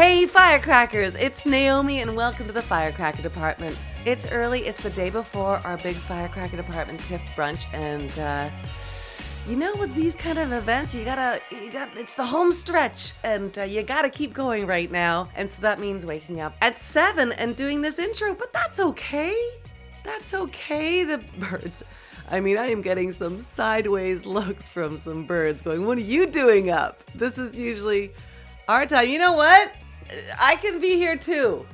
Hey, firecrackers! It's Naomi, and welcome to the firecracker department. It's early, it's the day before our big firecracker department TIFF brunch, and uh, you know, with these kind of events, you gotta, you got, it's the home stretch, and uh, you gotta keep going right now. And so that means waking up at seven and doing this intro, but that's okay. That's okay. The birds. I mean, I am getting some sideways looks from some birds going, What are you doing up? This is usually our time. You know what? I can be here too.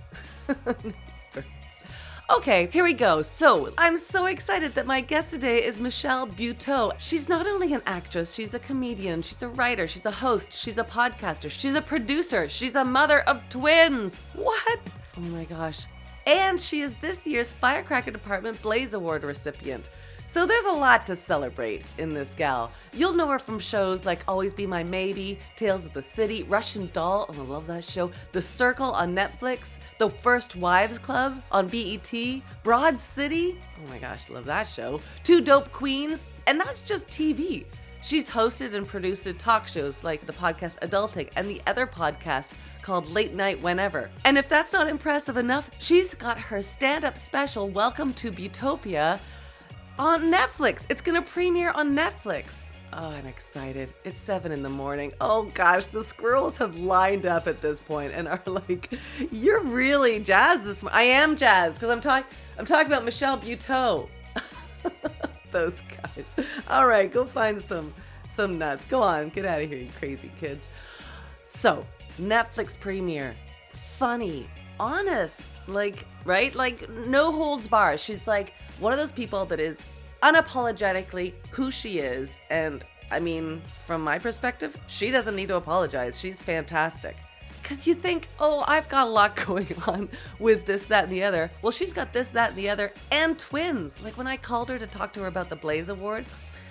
Okay, here we go. So, I'm so excited that my guest today is Michelle Buteau. She's not only an actress, she's a comedian, she's a writer, she's a host, she's a podcaster, she's a producer, she's a mother of twins. What? Oh my gosh. And she is this year's Firecracker Department Blaze Award recipient. So there's a lot to celebrate in this gal. You'll know her from shows like Always Be My Maybe, Tales of the City, Russian Doll, oh, I love that show, The Circle on Netflix, The First Wives Club on BET, Broad City, oh my gosh, love that show, Two Dope Queens, and that's just TV. She's hosted and produced talk shows like the podcast Adulting and the other podcast called Late Night Whenever. And if that's not impressive enough, she's got her stand up special, Welcome to Butopia, on Netflix. It's gonna premiere on Netflix. Oh, I'm excited. It's seven in the morning. Oh gosh, the squirrels have lined up at this point and are like, "You're really jazzed this morning." I am jazzed because I'm talking. I'm talking about Michelle Buteau. Those guys. All right, go find some some nuts. Go on, get out of here, you crazy kids. So, Netflix premiere, funny, honest, like right, like no holds bars. She's like one of those people that is unapologetically who she is. And I mean, from my perspective, she doesn't need to apologize. She's fantastic. Because you think, oh, I've got a lot going on with this, that, and the other. Well, she's got this, that, and the other, and twins. Like when I called her to talk to her about the Blaze Award,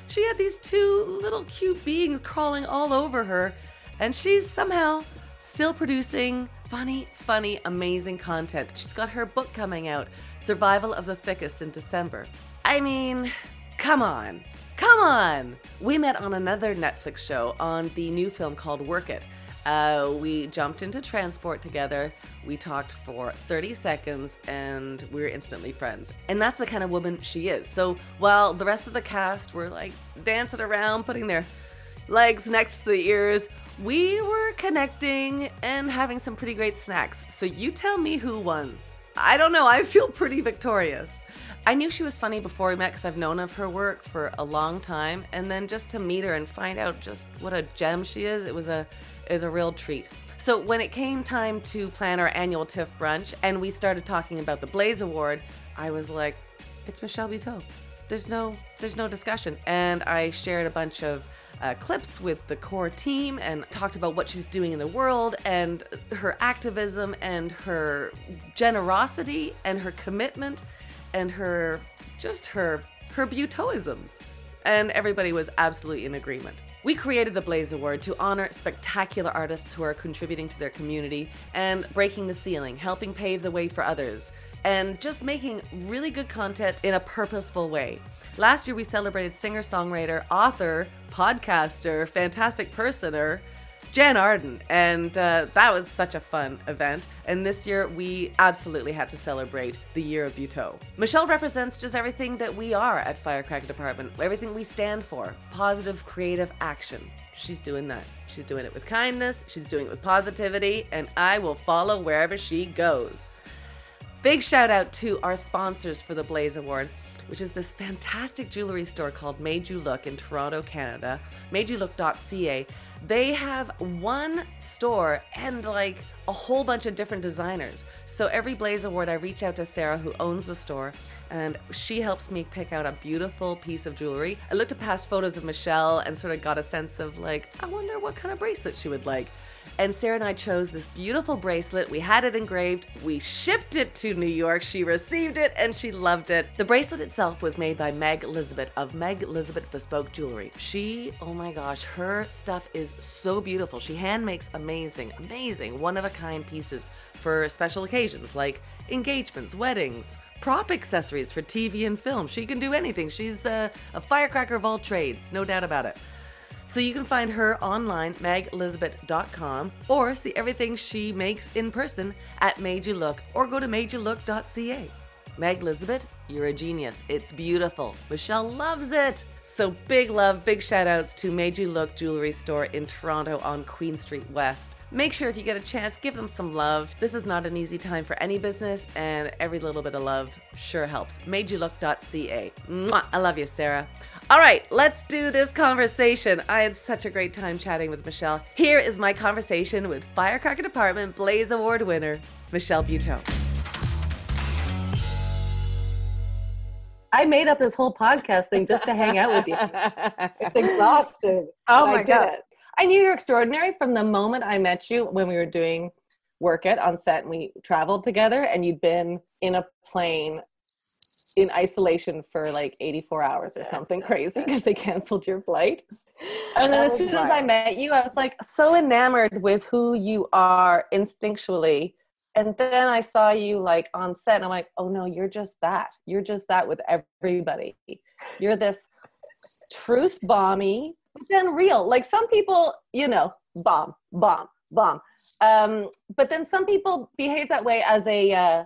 she had these two little cute beings crawling all over her, and she's somehow still producing funny, funny, amazing content. She's got her book coming out, Survival of the Thickest, in December. I mean, come on. Come on! We met on another Netflix show on the new film called Work It. Uh, we jumped into transport together. We talked for 30 seconds and we were instantly friends. And that's the kind of woman she is. So while the rest of the cast were like dancing around, putting their legs next to the ears, we were connecting and having some pretty great snacks. So you tell me who won. I don't know, I feel pretty victorious. I knew she was funny before we met because I've known of her work for a long time, and then just to meet her and find out just what a gem she is, it was a it was a real treat. So when it came time to plan our annual TIFF brunch, and we started talking about the Blaze Award, I was like, "It's Michelle Buteau." There's no there's no discussion, and I shared a bunch of uh, clips with the core team and talked about what she's doing in the world and her activism and her generosity and her commitment and her just her her Buteauisms. And everybody was absolutely in agreement. We created the Blaze Award to honor spectacular artists who are contributing to their community and breaking the ceiling, helping pave the way for others, and just making really good content in a purposeful way. Last year, we celebrated singer songwriter, author, podcaster, fantastic personer, Jann Arden, and uh, that was such a fun event. And this year, we absolutely had to celebrate the year of Buteau. Michelle represents just everything that we are at Firecracker Department, everything we stand for positive, creative action. She's doing that. She's doing it with kindness, she's doing it with positivity, and I will follow wherever she goes. Big shout out to our sponsors for the Blaze Award which is this fantastic jewelry store called Made You Look in Toronto, Canada, madeyoulook.ca. They have one store and like a whole bunch of different designers. So every Blaze Award, I reach out to Sarah, who owns the store, and she helps me pick out a beautiful piece of jewelry. I looked at past photos of Michelle and sort of got a sense of like, I wonder what kind of bracelet she would like. And Sarah and I chose this beautiful bracelet. We had it engraved. We shipped it to New York. She received it and she loved it. The bracelet itself was made by Meg Elizabeth of Meg Elizabeth Bespoke Jewelry. She, oh my gosh, her stuff is so beautiful. She hand makes amazing, amazing, one of a kind pieces for special occasions like engagements, weddings, prop accessories for TV and film. She can do anything. She's a, a firecracker of all trades, no doubt about it. So you can find her online, megelizabeth.com, or see everything she makes in person at Made You Look, or go to madeyoulook.ca. Meg Elizabeth, you're a genius. It's beautiful. Michelle loves it. So big love, big shout outs to Made You Look Jewelry Store in Toronto on Queen Street West. Make sure if you get a chance, give them some love. This is not an easy time for any business, and every little bit of love sure helps. MadeYouLook.ca. Mwah. I love you, Sarah. All right, let's do this conversation. I had such a great time chatting with Michelle. Here is my conversation with Firecracker Department Blaze Award winner, Michelle Buteau. I made up this whole podcast thing just to hang out with you. it's exhausting. Oh my god. It. I knew you're extraordinary from the moment I met you when we were doing work at on set and we traveled together and you'd been in a plane in isolation for like 84 hours or something crazy because they canceled your flight. And then as soon as I met you, I was like so enamored with who you are instinctually and then I saw you like on set, and I'm like, oh no, you're just that. You're just that with everybody. You're this truth bomby, but then real. Like some people, you know, bomb, bomb, bomb. Um, but then some people behave that way as a, uh,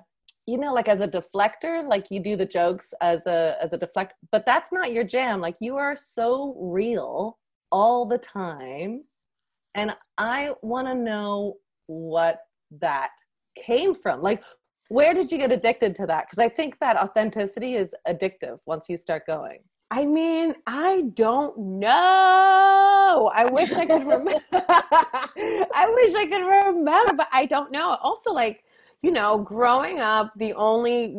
you know, like as a deflector. Like you do the jokes as a as a deflect, but that's not your jam. Like you are so real all the time, and I want to know what that came from like where did you get addicted to that because i think that authenticity is addictive once you start going I mean, I don't know. I wish I could remember. I wish I could remember, but I don't know. Also, like, you know, growing up, the only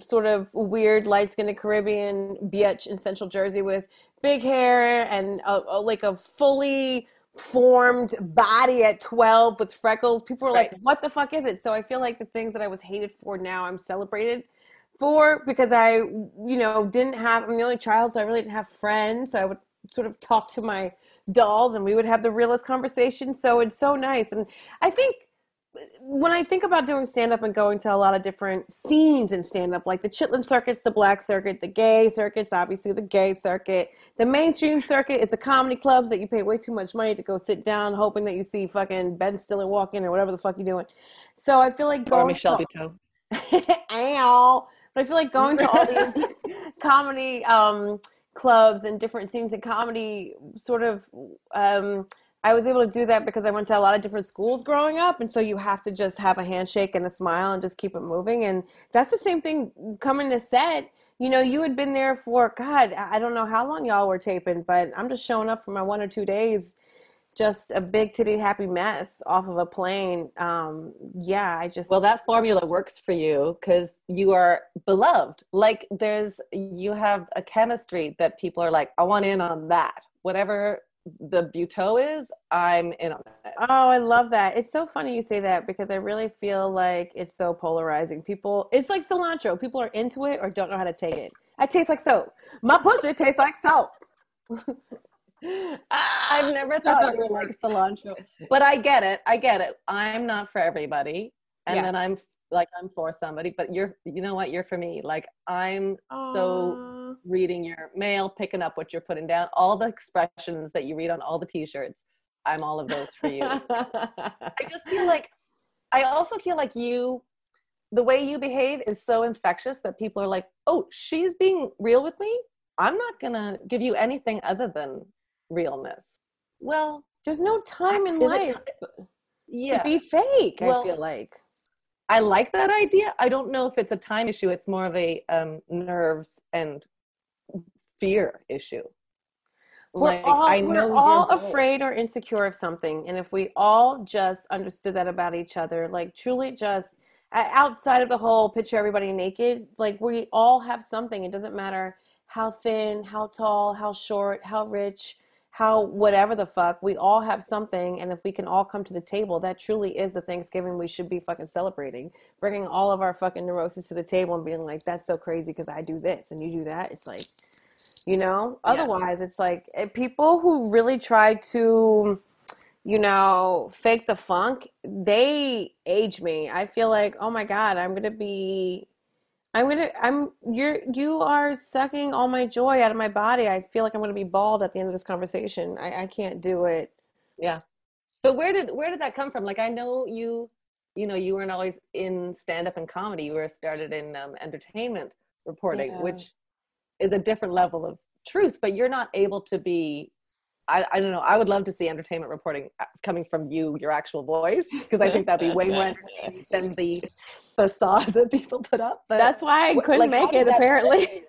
sort of weird light skinned Caribbean bitch in Central Jersey with big hair and a, a, like a fully formed body at 12 with freckles. People were right. like, what the fuck is it? So I feel like the things that I was hated for now I'm celebrated for because I, you know, didn't have, I'm the only child, so I really didn't have friends. So I would sort of talk to my dolls and we would have the realest conversation. So it's so nice. And I think when I think about doing stand up and going to a lot of different scenes in stand up, like the Chitlin circuits, the black circuit, the gay circuits, obviously the gay circuit, the mainstream circuit is the comedy clubs that you pay way too much money to go sit down, hoping that you see fucking Ben Stiller walk in or whatever the fuck you're doing. So I feel like going or Michelle Buteau. Ow. But I feel like going to all these comedy um, clubs and different scenes in comedy sort of um, I was able to do that because I went to a lot of different schools growing up. And so you have to just have a handshake and a smile and just keep it moving. And that's the same thing coming to set. You know, you had been there for, God, I don't know how long y'all were taping, but I'm just showing up for my one or two days, just a big titty happy mess off of a plane. Um, yeah, I just. Well, that formula works for you because you are beloved. Like there's, you have a chemistry that people are like, I want in on that. Whatever the Buteau is, I'm in on it. Oh, I love that. It's so funny you say that because I really feel like it's so polarizing. People, it's like cilantro. People are into it or don't know how to take it. I taste like soap. My pussy tastes like soap. I've never thought you were like cilantro, but I get it. I get it. I'm not for everybody, and yeah. then I'm like I'm for somebody, but you're you know what you're for me. Like I'm Aww. so reading your mail, picking up what you're putting down, all the expressions that you read on all the t-shirts. I'm all of those for you. I just feel like I also feel like you the way you behave is so infectious that people are like, "Oh, she's being real with me. I'm not going to give you anything other than realness." Well, there's no time in life yeah. to be fake, well, I feel like. I like that idea. I don't know if it's a time issue. It's more of a um, nerves and fear issue. We're like, all, we're all afraid or insecure of something. And if we all just understood that about each other, like truly just outside of the whole picture everybody naked, like we all have something. It doesn't matter how thin, how tall, how short, how rich, how whatever the fuck we all have something and if we can all come to the table that truly is the thanksgiving we should be fucking celebrating. Bringing all of our fucking neuroses to the table and being like that's so crazy because i do this and you do that. It's like you know? Yeah. otherwise it's like eh, people who really try to you know fake the funk they age me. I feel like oh my god i'm gonna be I'm gonna. I'm. You're. You are sucking all my joy out of my body. I feel like I'm gonna be bald at the end of this conversation. I, I can't do it. Yeah. So where did where did that come from? Like I know you, you know, you weren't always in stand up and comedy. You were started in um, entertainment reporting, yeah. which is a different level of truth. But you're not able to be I, I, don't know. I would love to see entertainment reporting uh, coming from you, your actual voice, because I think that'd be way more entertaining than the facade that people put up. But that's why I couldn't like, make it. Apparently,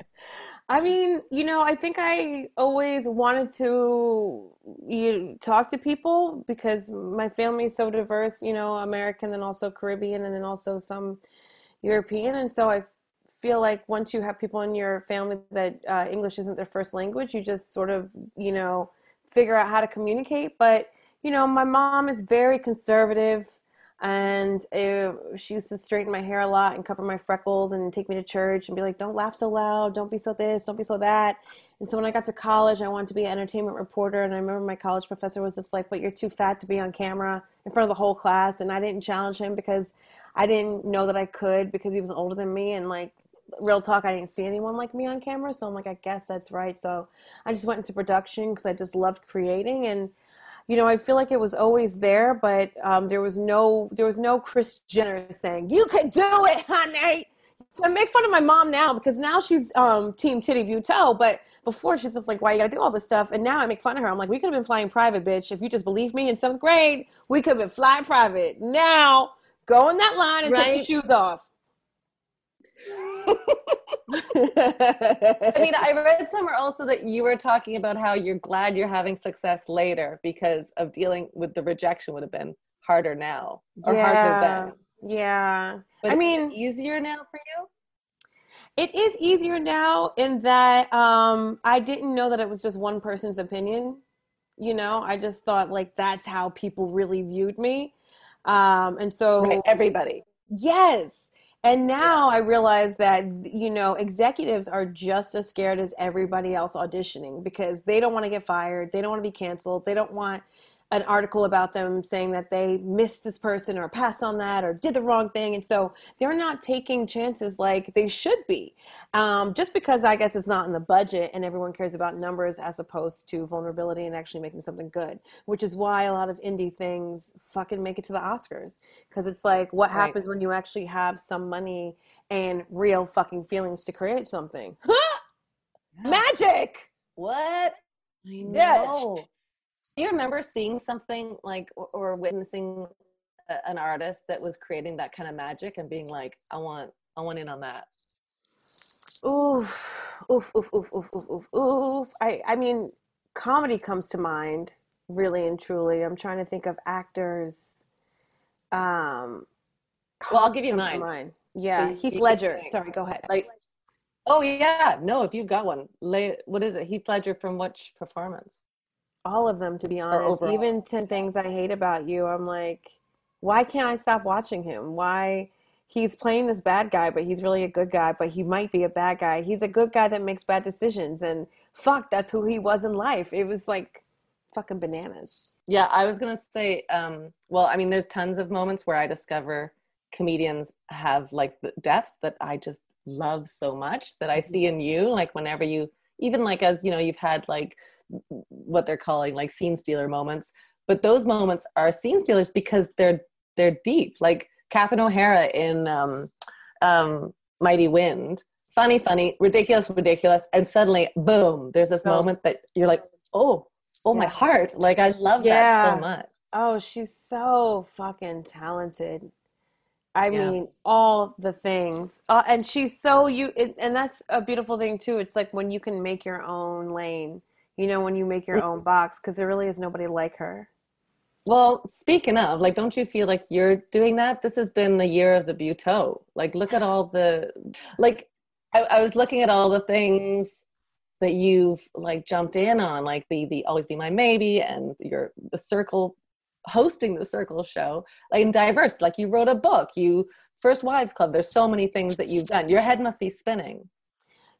I mean, you know, I think I always wanted to you talk to people because my family is so diverse. You know, American and also Caribbean, and then also some European, and so I feel like once you have people in your family that uh, English isn't their first language, you just sort of, you know, figure out how to communicate. But, you know, my mom is very conservative and it, she used to straighten my hair a lot and cover my freckles and take me to church and be like, don't laugh so loud, don't be so this, don't be so that. And so when I got to college, I wanted to be an entertainment reporter. And I remember my college professor was just like, but you're too fat to be on camera in front of the whole class. And I didn't challenge him because I didn't know that I could because he was older than me. And like, real talk, I didn't see anyone like me on camera. So I'm like, I guess that's right. So I just went into production because I just loved creating. And, you know, I feel like it was always there, but um, there was no, there was no Kris Jenner saying, you could do it, honey. So I make fun of my mom now because now she's um, team Titty Buteau, but before she's just like, why you gotta do all this stuff? And now I make fun of her. I'm like, we could have been flying private, bitch. If you just believe me in seventh grade, we could have been flying private. Now go in that line and right. take your shoes off. I mean, I read somewhere also that you were talking about how you're glad you're having success later because of dealing with the rejection would have been harder now or yeah. harder then. Yeah. But I mean, easier now for you? It is easier now in that um, I didn't know that it was just one person's opinion. You know, I just thought like that's how people really viewed me. Um, and so right, everybody. Yes and now. I realize that, you know, executives are just as scared as everybody else auditioning because they don't want to get fired. They don't want to be canceled. They don't want an article about them saying that they missed this person or passed on that or did the wrong thing. And so they're not taking chances like they should be. Um, just because I guess it's not in the budget and everyone cares about numbers as opposed to vulnerability and actually making something good, which is why a lot of indie things fucking make it to the Oscars. Because it's like, what right. happens when you actually have some money and real fucking feelings to create something? Magic! What? I know do you remember seeing something like or, or witnessing a, an artist that was creating that kind of magic and being like i want i want in on that oof oof oof oof oof oof oof, oof. i i mean comedy comes to mind really and truly. I'm trying to think of actors um well i'll give you mine. mine yeah heath ledger. sorry go ahead. like oh yeah no if you got one lay what is it? Heath ledger from which performance? All of them to be honest. even 10 things i hate about you i'm like why can't i stop watching him? Why he's playing this bad guy but he's really a good guy but he might be a bad guy. He's a good guy that makes bad decisions and fuck that's who he was in life. It was like fucking bananas. Yeah i was gonna say um well i mean there's tons of moments where i discover comedians have like the depth that i just love so much that i mm-hmm. see in you like whenever you even like as you know you've had like what they're calling like scene stealer moments but those moments are scene stealers because they're they're deep like Catherine O'Hara in um, um, Mighty Wind funny funny ridiculous ridiculous and suddenly boom there's this oh. moment that you're like oh oh yeah. my heart like I love yeah. that so much oh she's so fucking talented I yeah. mean, all the things, uh, and she's so you, it, and that's a beautiful thing too. It's like when you can make your own lane, you know, when you make your own box, because there really is nobody like her. Well, speaking of, like, don't you feel like you're doing that? This has been the year of the Buteau. Like, look at all the, like, I, I was looking at all the things that you've like jumped in on, like the the always be my maybe and your the circle hosting the circle show like in diverse like you wrote a book you first wives club there's so many things that you've done your head must be spinning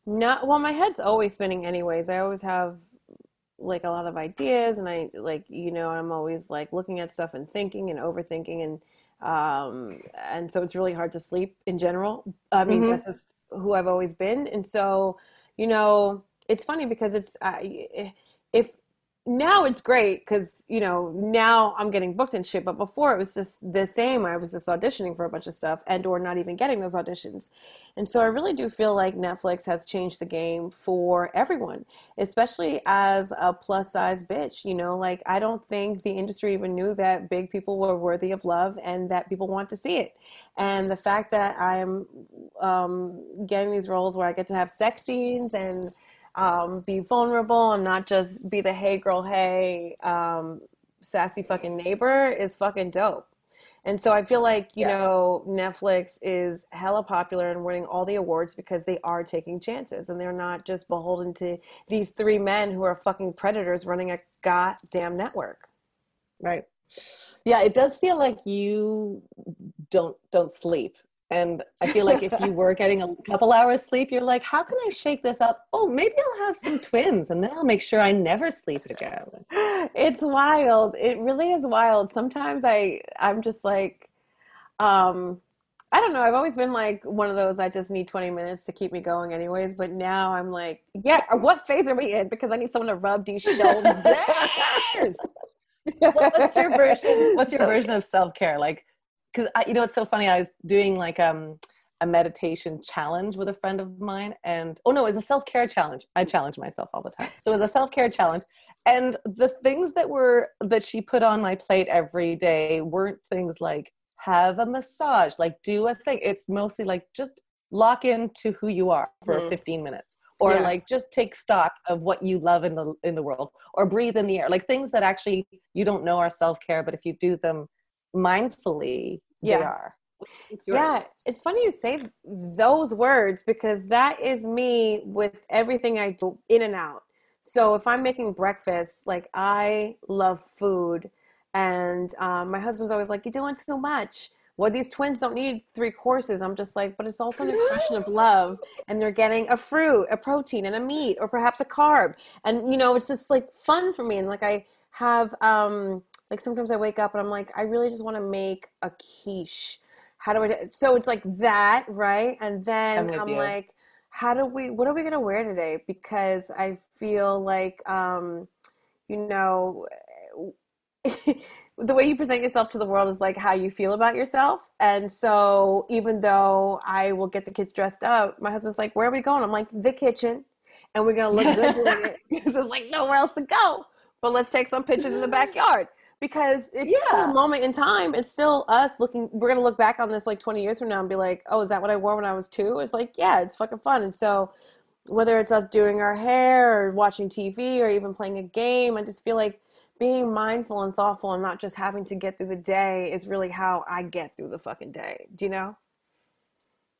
no well my head's always spinning anyways i always have like a lot of ideas and I like you know I'm always like looking at stuff and thinking and overthinking and um, and so it's really hard to sleep in general. I mean, Mhm. that's just who I've always been, and so you know, it's funny because it's I if now it's great because you know now i'm getting booked and shit but before it was just the same. I was just auditioning for a bunch of stuff and or not even getting those auditions. And so i really do feel like netflix has changed the game for everyone especially as a plus size bitch you know? Like i don't think the industry even knew that big people were worthy of love and that people want to see it. And the fact that i'm um, getting these roles where i get to have sex scenes and um, be vulnerable and not just be the hey girl, hey, um, sassy fucking neighbor is fucking dope. And so I feel like, you Yeah. know, Netflix is hella popular and winning all the awards because they are taking chances and they're not just beholden to these three men who are fucking predators running a goddamn network. Right. Yeah, it does feel like you don't don't sleep. And I feel like if you were getting a couple hours sleep, you're like, how can I shake this up? Oh, maybe I'll have some twins and then I'll make sure I never sleep again. it's wild. It really is wild. Sometimes I I'm just like um I don't know. I've always been like one of those I just need 20 minutes to keep me going anyways, but now I'm like, yeah, what phase are we in because I need someone to rub these shoulders. what's your version what's your version of self-care like because you know it's so funny i was doing like um a meditation challenge with a friend of mine and oh no it was a self-care challenge i challenge myself all the time so it was a self-care challenge and the things that were that she put on my plate every day weren't things like have a massage like do a thing it's mostly like just lock into who you are for Mhm. 15 minutes or Yeah. like just take stock of what you love in the in the world or breathe in the air like things that actually you don't know are self-care but if you do them mindfully they Yeah. are It's Yeah, it's funny you say those words because that is me with everything I do in and out. So if I'm making breakfast, like I love food, and um, my husband's always like, "You're doing too much." Well, these twins don't need three courses. I'm just like, but it's also an expression of love, and they're getting a fruit, a protein, and a meat, or perhaps a carb, and you know, it's just like fun for me. And like I have, um, like sometimes I wake up and I'm like, I really just want to make a quiche how do I do? So it's like that, right? And I'm then I'm like, how do we, what are we going to wear today? Because I feel like, um, you know, the way you present yourself to the world is like how you feel about yourself. And so even though I will get the kids dressed up, my husband's like, where are we going? I'm like, the kitchen. And we're going to look good doing it because there's like nowhere else to go. But let's take some pictures in the backyard because it's still a moment in time. It's still us looking. We're gonna look back on this like 20 years from now and be like, "Oh, is that what I wore when I was two? It's like, yeah, it's fucking fun. And so, whether it's us doing our hair or watching TV or even playing a game, I just feel like being mindful and thoughtful and not just having to get through the day is really how I get through the fucking day. Do you know?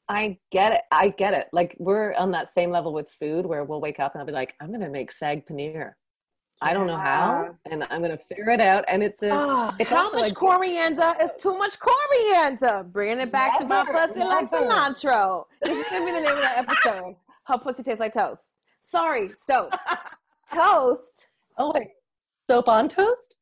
I get it. I get it. Like we're on that same level with food where we'll wake up and I'll be like, I'm gonna make saag paneer. I don't know how, and I'm gonna figure it out. And it's a Ah, it's how much like- coriander is too much coriander? Bringing it back to my Never, pussy like cilantro. This is gonna be the name of the episode. How pussy tastes like toast. Sorry, soap. toast. Oh wait, soap on toast?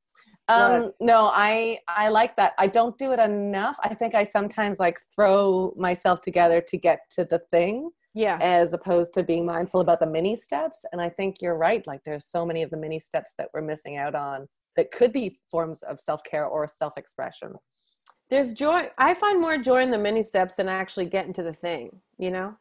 Um, no, I I like that. I don't do it enough. I think I sometimes like throw myself together to get to the thing Yeah. as opposed to being mindful about the mini steps. And I think you're right. Like there's so many of the mini steps that we're missing out on that could be forms of self-care or self-expression. There's joy. I find more joy in the mini steps than I actually getting to the thing, you know?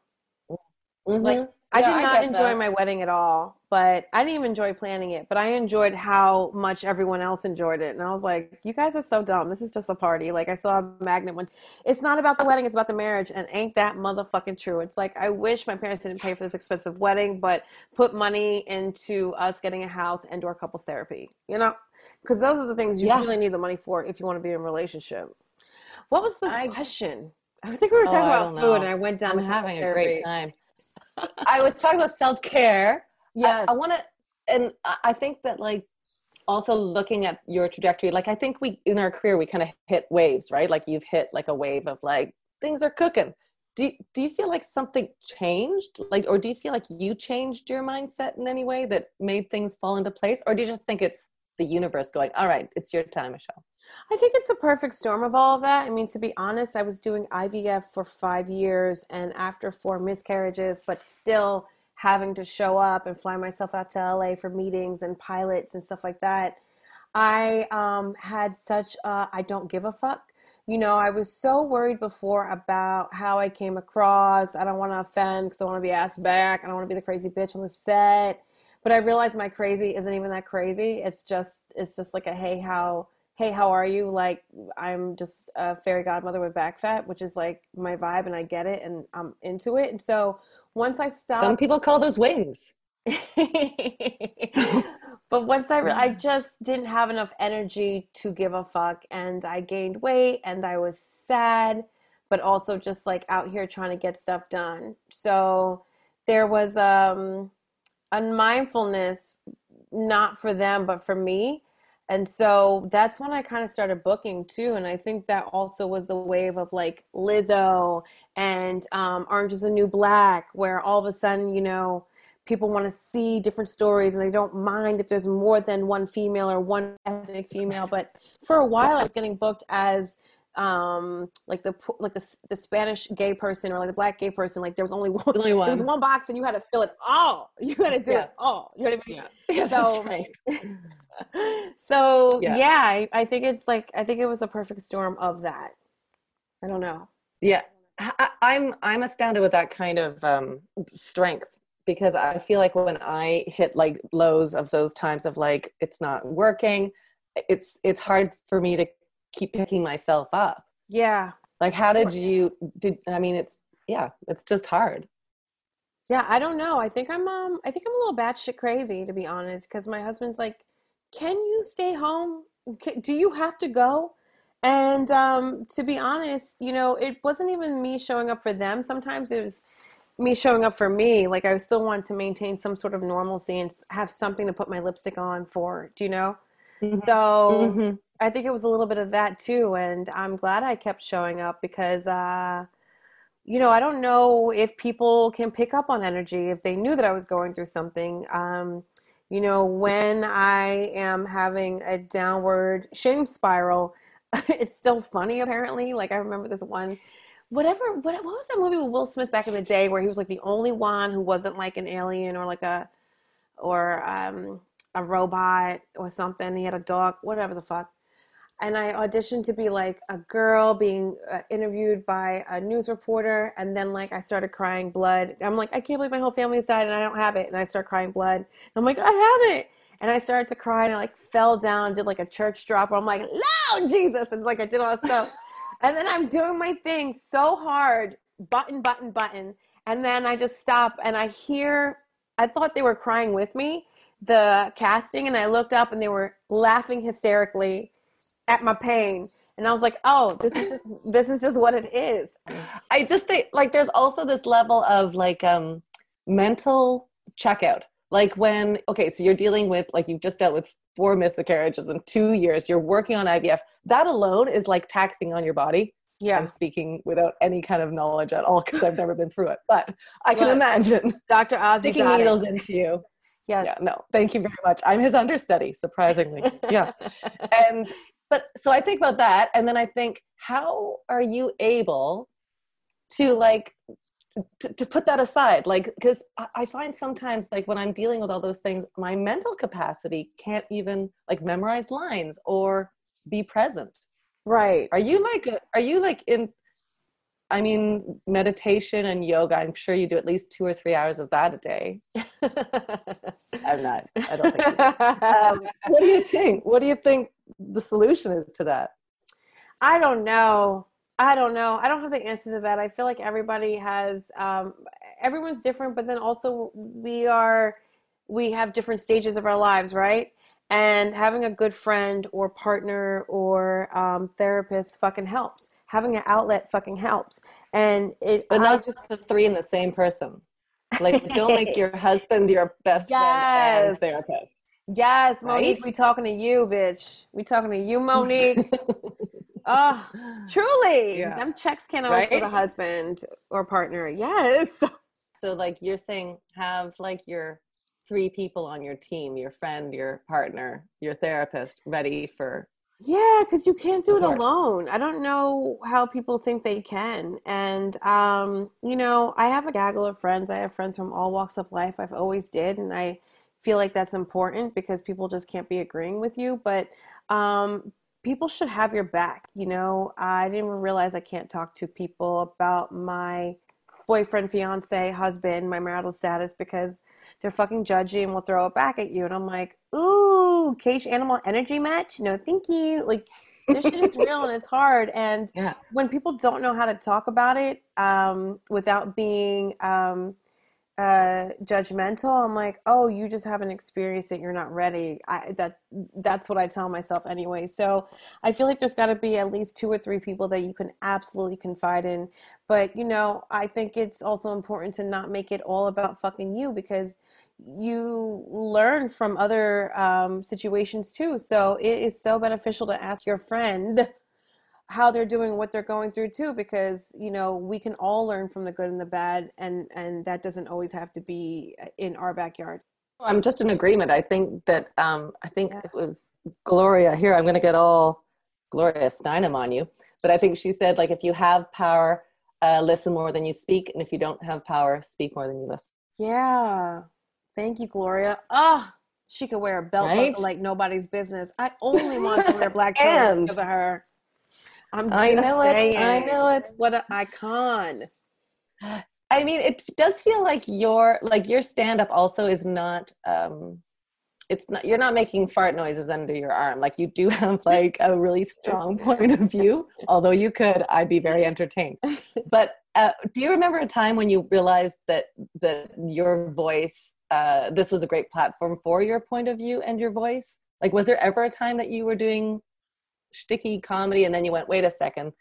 Mm-hmm. Like, I did not get enjoy that. my wedding at all, but I didn't even enjoy planning it. But I enjoyed how much everyone else enjoyed it, and I was like, "You guys are so dumb. This is just a party." Like I saw a magnet one. It's not about the wedding; it's about the marriage, and ain't that motherfucking true? It's like I wish my parents didn't pay for this expensive wedding, but put money into us getting a house and or couples therapy. You know, because those are the things you Yeah. really need the money for if you want to be in a relationship. What was this I- question? I think we were Oh, talking I about food, know. and I went down. I'm having a therapy. great time. I was talking about self care. Yes, I, want to, and I I think that like also looking at your trajectory, like I think we in our career we kind of hit waves, right? Like you've hit like a wave of like things are cooking. Do do you feel like something changed, like, or do you feel like you changed your mindset in any way that made things fall into place, or do you just think it's the universe going, all right, it's your time, Michelle? I think it's a perfect storm of all of that. I mean, to be honest, I was doing IVF for five years and after four miscarriages, but still having to show up and fly myself out to LA for meetings and pilots and stuff like that. I um, had such a I don't give a fuck. You know, I was so worried before about how I came across. I don't want to offend because I want to be asked back. I don't want to be the crazy bitch on the set. But I realized my crazy isn't even that crazy. It's just it's just like a hey how hey how are you like I'm just a fairy godmother with back fat, which is like my vibe and I get it and I'm into it. And so once I stopped, some people call those wings. but once I, re- I just didn't have enough energy to give a fuck, and I gained weight, and I was sad, but also just like out here trying to get stuff done. So there was um, a mindfulness, not for them, but for me. And so that's when I kind of started booking too. And I think that also was the wave of like Lizzo and um, Orange is the New Black, where all of a sudden, you know, people want to see different stories and they don't mind if there's more than one female or one ethnic female but for a while i was getting booked as um like the like the, the spanish gay person or like the black gay person like there was only one, only one. there was one box and you had to fill it all you had to do yeah. it all you know what i mean yeah. so right. so yeah, yeah I, I think it's like i think it was a perfect storm of that i don't know yeah I, I'm I'm astounded with that kind of um, strength because I feel like when I hit like lows of those times of like it's not working, it's it's hard for me to keep picking myself up. Yeah. Like how did you did I mean it's yeah, it's just hard. Yeah, I don't know. I think I'm um I think I'm a little batshit crazy to be honest because my husband's like, "Can you stay home? Do you have to go?" And um to be honest, you know, it wasn't even me showing up for them. Sometimes it was me showing up for me like i still want to maintain some sort of normalcy and have something to put my lipstick on for do you know. So mm-hmm. i think it was a little bit of that too and i'm glad i kept showing up because uh you know i don't know if people can pick up on energy if they knew that i was going through something um you know when i am having a downward shame spiral it's still funny apparently like i remember this one whatever what, what was that movie with Will Smith back in the day where he was like the only one who wasn't like an alien or like a or um, a robot or something. He had a dog, whatever the fuck. And I auditioned to be like a girl being uh, interviewed by a news reporter, and then like I started crying blood. I'm like, I can't believe my whole family's died and I don't have it. And I start crying blood. And I'm like, I have it. And I started to cry and I like fell down, did like a church drop. I'm like, no, Jesus, and like I did all that stuff. And then I'm doing my thing so hard, button, button, button. And then I just stop and I hear, I thought they were crying with me, the casting. And I looked up and they were laughing hysterically at my pain. And I was like, oh, this is just, this is just what it is. I just think like there's also this level of like um mental checkout like when okay so you're dealing with like you've just dealt with four miscarriages in two years you're working on ivf that alone is like taxing on your body yeah i'm speaking without any kind of knowledge at all because i've never been through it but i can imagine dr ozzy sticking needles it. into you yes. Yeah, no. Thank you very much. I'm his understudy surprisingly. Yeah. And but so i think about that and then i think how are you able to like to, to put that aside? Like because i find sometimes like when i'm dealing with all those things my mental capacity can't even like memorize lines or be present. Right. Are you like a, are you like in i mean meditation and yoga i'm sure you do at least two or three hours of that a day i'm not i don't think um, what do you think what do you think the solution is to that i don't know I don't know. I don't have the answer to that. I feel like everybody has, um, everyone's different, but then also we are, we have different stages of our lives, right? And having a good friend or partner or um, therapist fucking helps. Having an outlet fucking helps. And it, but not I, just the three in the same person. Like, don't make your husband your best yes. friend and therapist. Yes, Monique, right? we talking to you, bitch. We talking to you, Monique. Oh, truly. Yeah. Them checks can't always right? go to husband or partner. Yes. So like you're saying have like your three people on your team, your friend, your partner, your therapist ready for Yeah, because you can't do it alone. I don't know how people think they can. And, um, you know, I have a gaggle of friends. I have friends from all walks of life. I've always did. And I feel like that's important because people just can't be agreeing with you. But um, people should have your back. You know, I didn't realize I can't talk to people about my boyfriend, fiance, husband, my marital status because they're fucking judgy and will throw it back at you. And I'm like, ooh, cage animal energy match? No, thank you. Like, this shit is real and it's hard. And yeah. when people don't know how to talk about it um, without being um, uh, judgmental, I'm like, oh, you just haven't experienced it. You're not ready. I, that that's what I tell myself anyway. So I feel like there's got to be at least two or three people that you can absolutely confide in. But you know, I think it's also important to not make it all about fucking you because you learn from other um, situations too. So it is so beneficial to ask your friend how they're doing what they're going through too because you know we can all learn from the good and the bad and and that doesn't always have to be in our backyard. I'm just in agreement. I think that um i think yeah. it was gloria here i'm going to get all gloria steinem on you but i think she said like if you have power uh, listen more than you speak and if you don't have power speak more than you listen. Yeah. Thank you gloria. Oh she could wear a belt right? like nobody's business. I only want to wear black because of her I'm I know saying, it. I know it. What an icon. I mean, it does feel like your like your stand up also is not um it's not you're not making fart noises under your arm. Like you do have like a really strong point of view. Although you could, I'd be very entertained. But uh, do you remember a time when you realized that that your voice uh, this was a great platform for your point of view and your voice? Like, was there ever a time that you were doing sticky comedy and then you went wait a second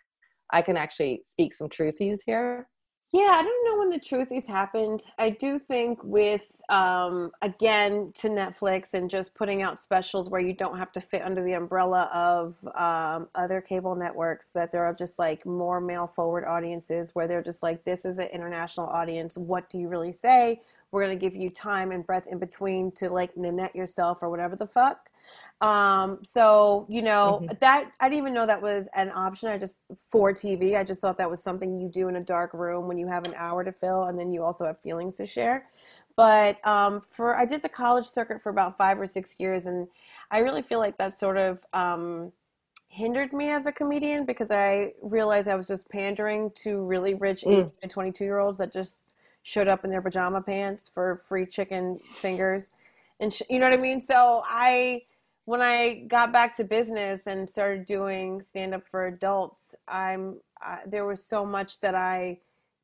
i can actually speak some truthies here? Yeah i don't know when the truthies happened. I do think with um, again to netflix and just putting out specials where you don't have to fit under the umbrella of um, other cable networks that there are just like more male forward audiences where they're just like this is an international audience. What do you really say? We're going to give you time and breath in between to like net yourself or whatever the fuck um, so you know mm-hmm. that I didn't even know that was an option. I just for TV. I just thought that was something you do in a dark room when you have an hour to fill, and then you also have feelings to share. But um, for I did the college circuit for about five or six years, and I really feel like that sort of um, hindered me as a comedian because I realized I was just pandering to really rich mm. 18 to 22 year olds that just showed up in their pajama pants for free chicken fingers, and sh- you know what I mean. So I when I got back to business and started doing stand up for adults, I'm there was so much that I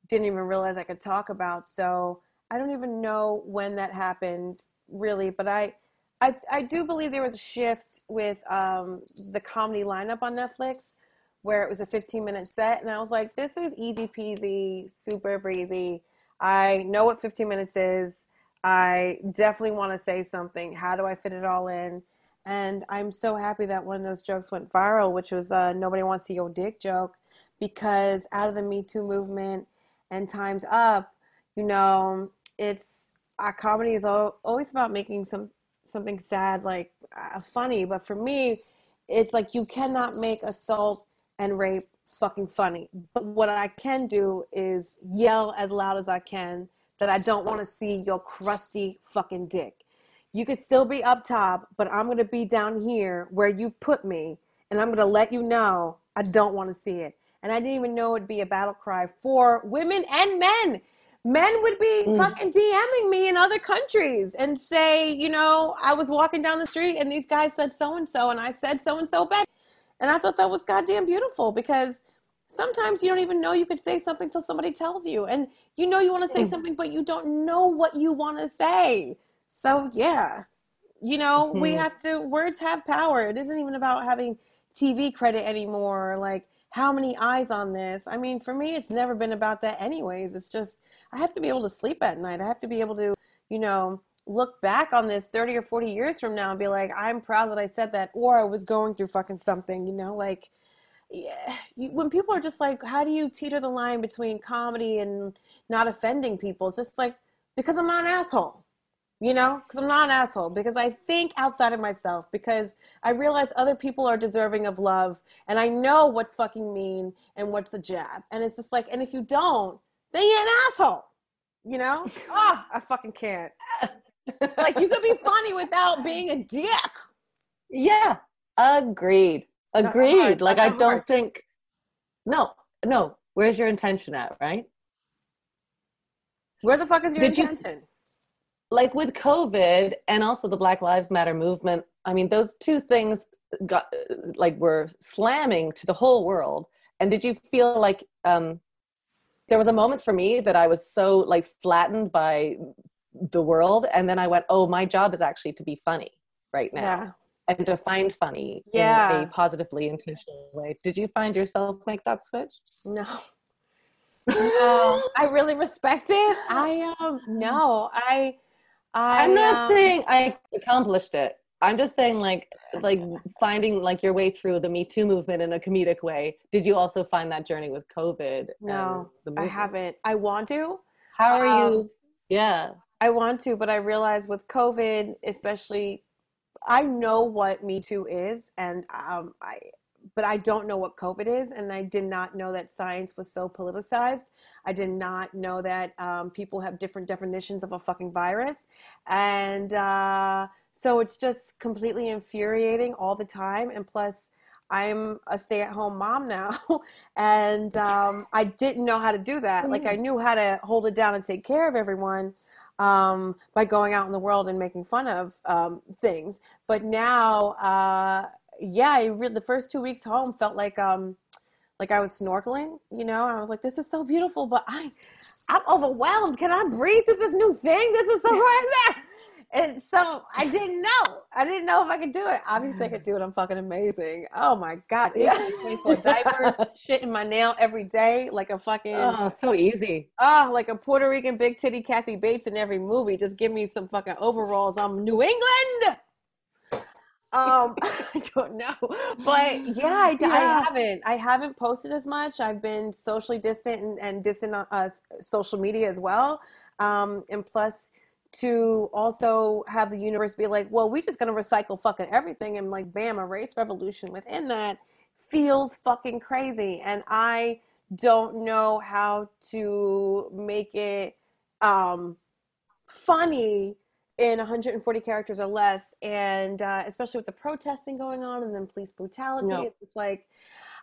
didn't even realize I could talk about. So I don't even know when that happened really, but I I, I do believe there was a shift with um, the comedy lineup on Netflix where it was a 15 minute set. And I was like, this is easy peasy, super breezy. I know what 15 minutes is. I definitely want to say something. How do I fit it all in? And I'm so happy that one of those jokes went viral, which was a nobody wants to your dick joke, because out of the Me Too movement and Time's Up, you know, it's our comedy is always about making some something sad like uh, funny, but for me, it's like you cannot make assault and rape fucking funny. But what I can do is yell as loud as I can that I don't want to see your crusty fucking dick you could still be up top, but I'm going to be down here where you've put me, and I'm going to let you know I don't want to see it. And I didn't even know it'd be a battle cry for women and men. Men would be mm. fucking DMing me in other countries and say, you know, I was walking down the street and these guys said so and so, and I said so and so back. And I thought that was goddamn beautiful because sometimes you don't even know you could say something till somebody tells you. And you know you want to say mm. something, but you don't know what you want to say. So yeah, you know, mm-hmm. we have to words have power. It isn't even about having TV credit anymore. Like how many eyes on this? I mean, for me, it's never been about that anyways. It's just I have to be able to sleep at night. I have to be able to, you know, look back on this 30 or 40 years from now and be like, I'm proud that I said that, or I was going through fucking something, you know, like, yeah, you, when people are just like, how do you teeter the line between comedy and not offending people? It's just like, because I'm not an asshole you know, because I'm not an asshole, because I think outside of myself, because I realize other people are deserving of love, and I know what's fucking mean and what's a jab. And it's just like, and if you don't, then you're an asshole, you know? oh, I fucking can't. like, you could be funny without being a dick. Yeah, agreed. Agreed. Like, I don't think, no, no, where's your intention at, right? Where the fuck is your Did intention? You, like with COVID and also the Black Lives Matter movement, I mean, those two things got like were slamming to the whole world. And did you feel like um, there was a moment for me that I was so like flattened by the world, and then I went, "Oh, my job is actually to be funny right now." Yeah. And to find funny yeah. in a positively intentional way. Did you find yourself make that switch? No. no, I really respect it. I um no, I I, am not saying I accomplished it. I'm just saying like like finding like your way through the Me Too movement in a comedic way. Did you also find that journey with COVID? No, I haven't. I want to. How are um, you? Yeah. I want to, but I realize with COVID, especially I know what Me Too is and um I but I don't know what COVID is, and I did not know that science was so politicized. I did not know that um, people have different definitions of a fucking virus, and uh, so it's just completely infuriating all the time. And plus, I'm a stay-at-home mom now, and um, I didn't know how to do that. Like I mm. knew how to hold it down and take care of everyone, um, by going out in the world and making fun of um, things. But now uh, yeah, I re- the first two weeks home felt like um like I was snorkeling, you know, and I was like, this is so beautiful, but I I'm overwhelmed. Can I breathe through this new thing? This is so crazy. and so I didn't know. I didn't know if I could do it. Obviously, I could do it. I'm fucking amazing. Oh my god! Yeah. 24 diapers, shit in my nail every day, like a fucking. Oh, so easy. Oh, like a Puerto Rican big titty Kathy Bates in every movie. Just give me some fucking overalls. I'm New England um i don't know but yeah I, yeah I, haven't i haven't posted as much. I've been socially distant and, and distant on uh, social media as well. Um and plus to also have the universe be like well we're just gonna recycle fucking everything and like bam a race revolution within that feels fucking crazy. And i don't know how to make it um funny in 140 characters or less and uh, especially with the protesting going on and then police brutality no. it's just like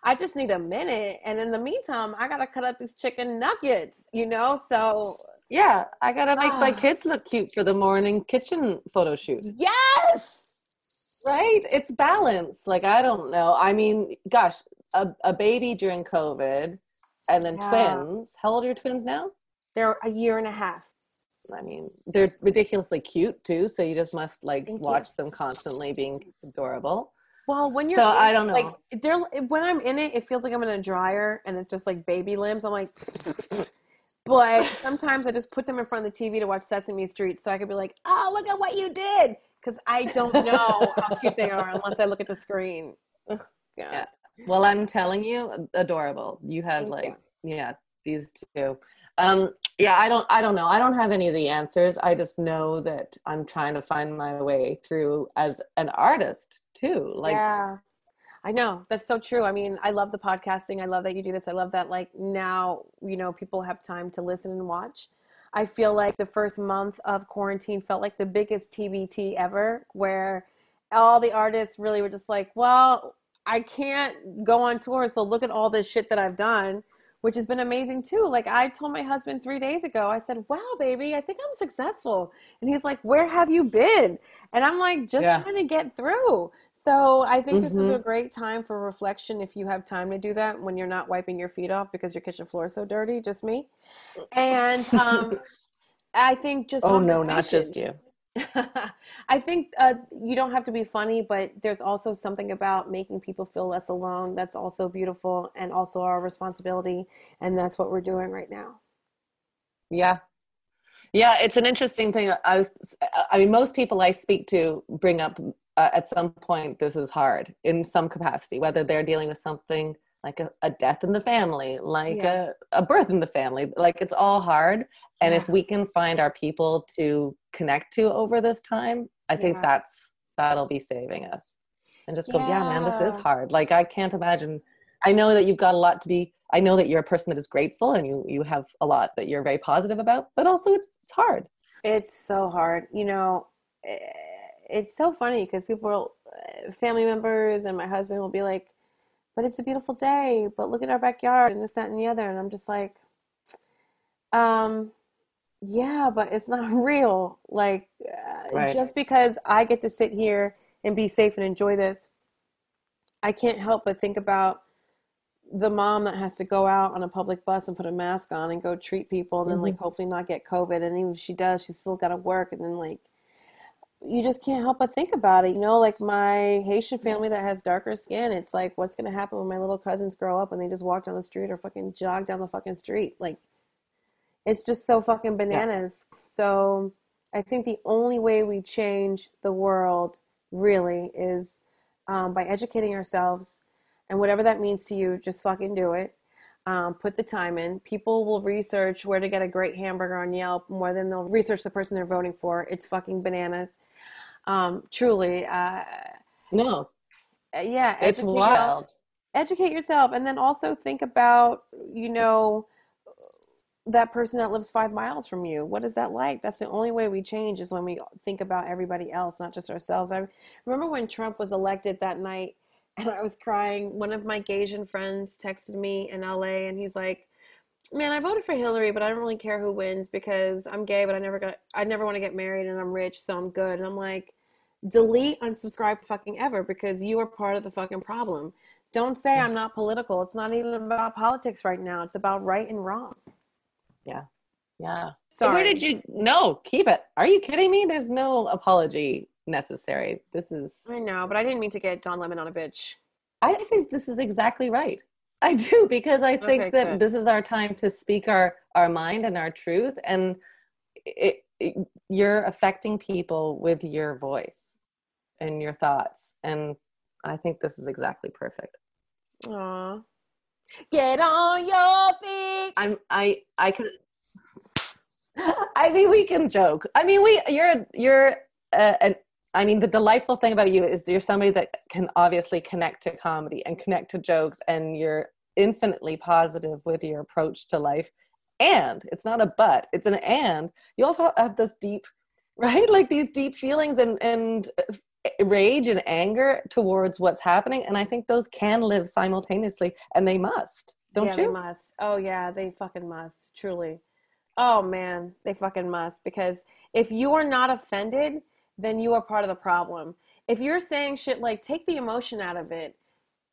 i just need a minute and in the meantime i gotta cut up these chicken nuggets you know so yeah i gotta make uh, my kids look cute for the morning kitchen photo shoot. Yes! Right? It's balance like i don't know. I mean gosh a, a baby during covid and then yeah. twins. How old are your twins now? They're a year and a half I mean, they're ridiculously cute too. So you just must like Thank watch you. them constantly being adorable. Well, when you're so in, I don't know. Like they're when I'm in it, it feels like I'm in a dryer and it's just like baby limbs. I'm like, but sometimes I just put them in front of the TV to watch Sesame Street, so I could be like, oh, look at what you did, because I don't know how cute they are unless I look at the screen. yeah. Well, I'm telling you, adorable. You have Thank like you. yeah these two um yeah i don't i don't know. I don't have any of the answers. I just know that i'm trying to find my way through as an artist too like yeah. I know. That's so true. I mean i love the podcasting. I love that you do this. I love that like now you know people have time to listen and watch. I feel like the first month of quarantine felt like the biggest tbt ever where all the artists really were just like well i can't go on tour so look at all this shit that i've done which has been amazing too. Like I told my husband three days ago, I said, "Wow, baby, I think I'm successful," and he's like, "Where have you been?" And I'm like, "Just yeah. trying to get through." So I think mm-hmm. this is a mm-hmm. great time for reflection if you have time to do that when you're not wiping your feet off because your kitchen floor is so dirty. Just me, and um, I think just oh no, not just you. I think uh, you don't have to be funny, but there's also something about making people feel less alone that's also beautiful and also our responsibility. And that's what we're doing right now. Yeah. Yeah, it's an interesting thing. I was, I mean, most people I speak to bring up uh, at some point this is hard in some capacity, whether they're dealing with something like a, a death in the family, like yeah. a, a birth in the family. Like it's all hard. And yeah. if we can find our people to connect to over this time, I think yeah. that's that'll be saving us. And just go, yeah. man, this is hard. Like I can't imagine. I know that you've got a lot to be. I know that you're a person that is grateful and you you have a lot that you're very positive about. But also, it's it's hard. It's so hard. You know, eh, it's so funny because people, eh, family members, and my husband will be like but it's a beautiful day, but look at our backyard and this, that, and the other. And I'm just like, um, yeah, but it's not real. Like, uh, right. just because I get to sit here and be safe and enjoy this, I can't help but think about the mom that has to go out on a public bus and put a mask on and go treat people and then mm-hmm. like hopefully not get COVID. And even if she does, she's still got to work. And then like, you just can't help but think about it. You know, like my Haitian family that has darker skin, it's like, what's going to happen when my little cousins grow up and they just walk down the street or fucking jog down the fucking street? Like, it's just so fucking bananas. Yeah. So I think the only way we change the world really is um, by educating ourselves. And whatever that means to you, just fucking do it. Um, put the time in. People will research where to get a great hamburger on Yelp more than they'll research the person they're voting for. It's fucking bananas um, truly. Uh, no. Uh, yeah. It's wild. Educate yourself. And then also think about, you know, that person that lives five miles from you. What is that like? That's the only way we change is when we think about everybody else, not just ourselves. I remember when Trump was elected that night and I was crying. One of my Gaysian friends texted me in LA and he's like, man, I voted for Hillary, but I don't really care who wins because I'm gay, but I never got, I never want to get married and I'm rich, so I'm good. And I'm like, delete, unsubscribe fucking ever because you are part of the fucking problem. Don't say I'm not political. It's not even about politics right now. It's about right and wrong. Yeah. Yeah. So where did you no, keep it. Are you kidding me? There's no apology necessary. This is I know, but I didn't mean to get Don Lemon on a bitch. I think this is exactly right. I do because I think okay, that good. this is our time to speak our our mind and our truth, and it, it, you're affecting people with your voice and your thoughts, and I think this is exactly perfect. Aww. Get on your feet. I'm I I can. I mean, we can joke. I mean, we you're you're uh, an I mean, the delightful thing about you is you're somebody that can obviously connect to comedy and connect to jokes, and you're infinitely positive with your approach to life. And it's not a but, it's an and. You also have this deep, right? Like these deep feelings and, and uh, rage and anger towards what's happening. And I think those can live simultaneously, and they must, don't yeah, you? They must. Oh, yeah, they fucking must, truly. Oh, man, they fucking must. Because if you are not offended, then you are part of the problem. If you're saying shit like, take the emotion out of it,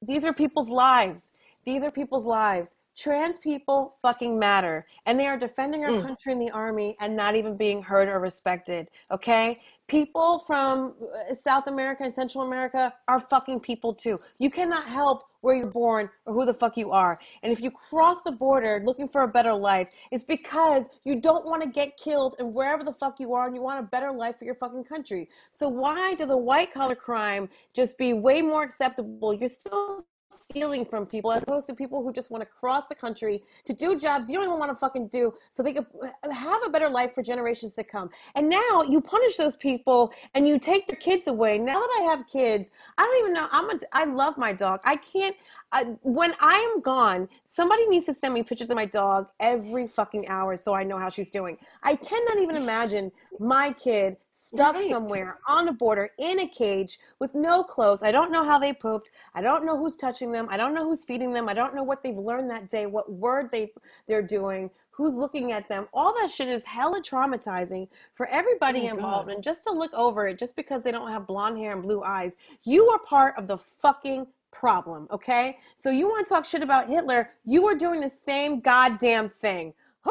these are people's lives. These are people's lives. Trans people fucking matter. And they are defending our mm. country in the army and not even being heard or respected. Okay? People from uh, South America and Central America are fucking people too. You cannot help where you're born or who the fuck you are. And if you cross the border looking for a better life, it's because you don't want to get killed and wherever the fuck you are and you want a better life for your fucking country. So why does a white collar crime just be way more acceptable? You're still stealing from people as opposed to people who just want to cross the country to do jobs you don't even want to fucking do so they could have a better life for generations to come. And now you punish those people and you take their kids away. Now that I have kids, I don't even know. I'm a, I love my dog. I can't, I, when I am gone, somebody needs to send me pictures of my dog every fucking hour so I know how she's doing. I cannot even imagine my kid stuck right. somewhere on a border in a cage with no clothes. I don't know how they pooped. I don't know who's touching them. I don't know who's feeding them. I don't know what they've learned that day, what word they they're doing, who's looking at them. All that shit is hella traumatizing for oh everybody oh involved. God. And just to look over it, just because they don't have blonde hair and blue eyes, you are part of the fucking problem, okay? So you want to talk shit about Hitler, you are doing the same goddamn thing.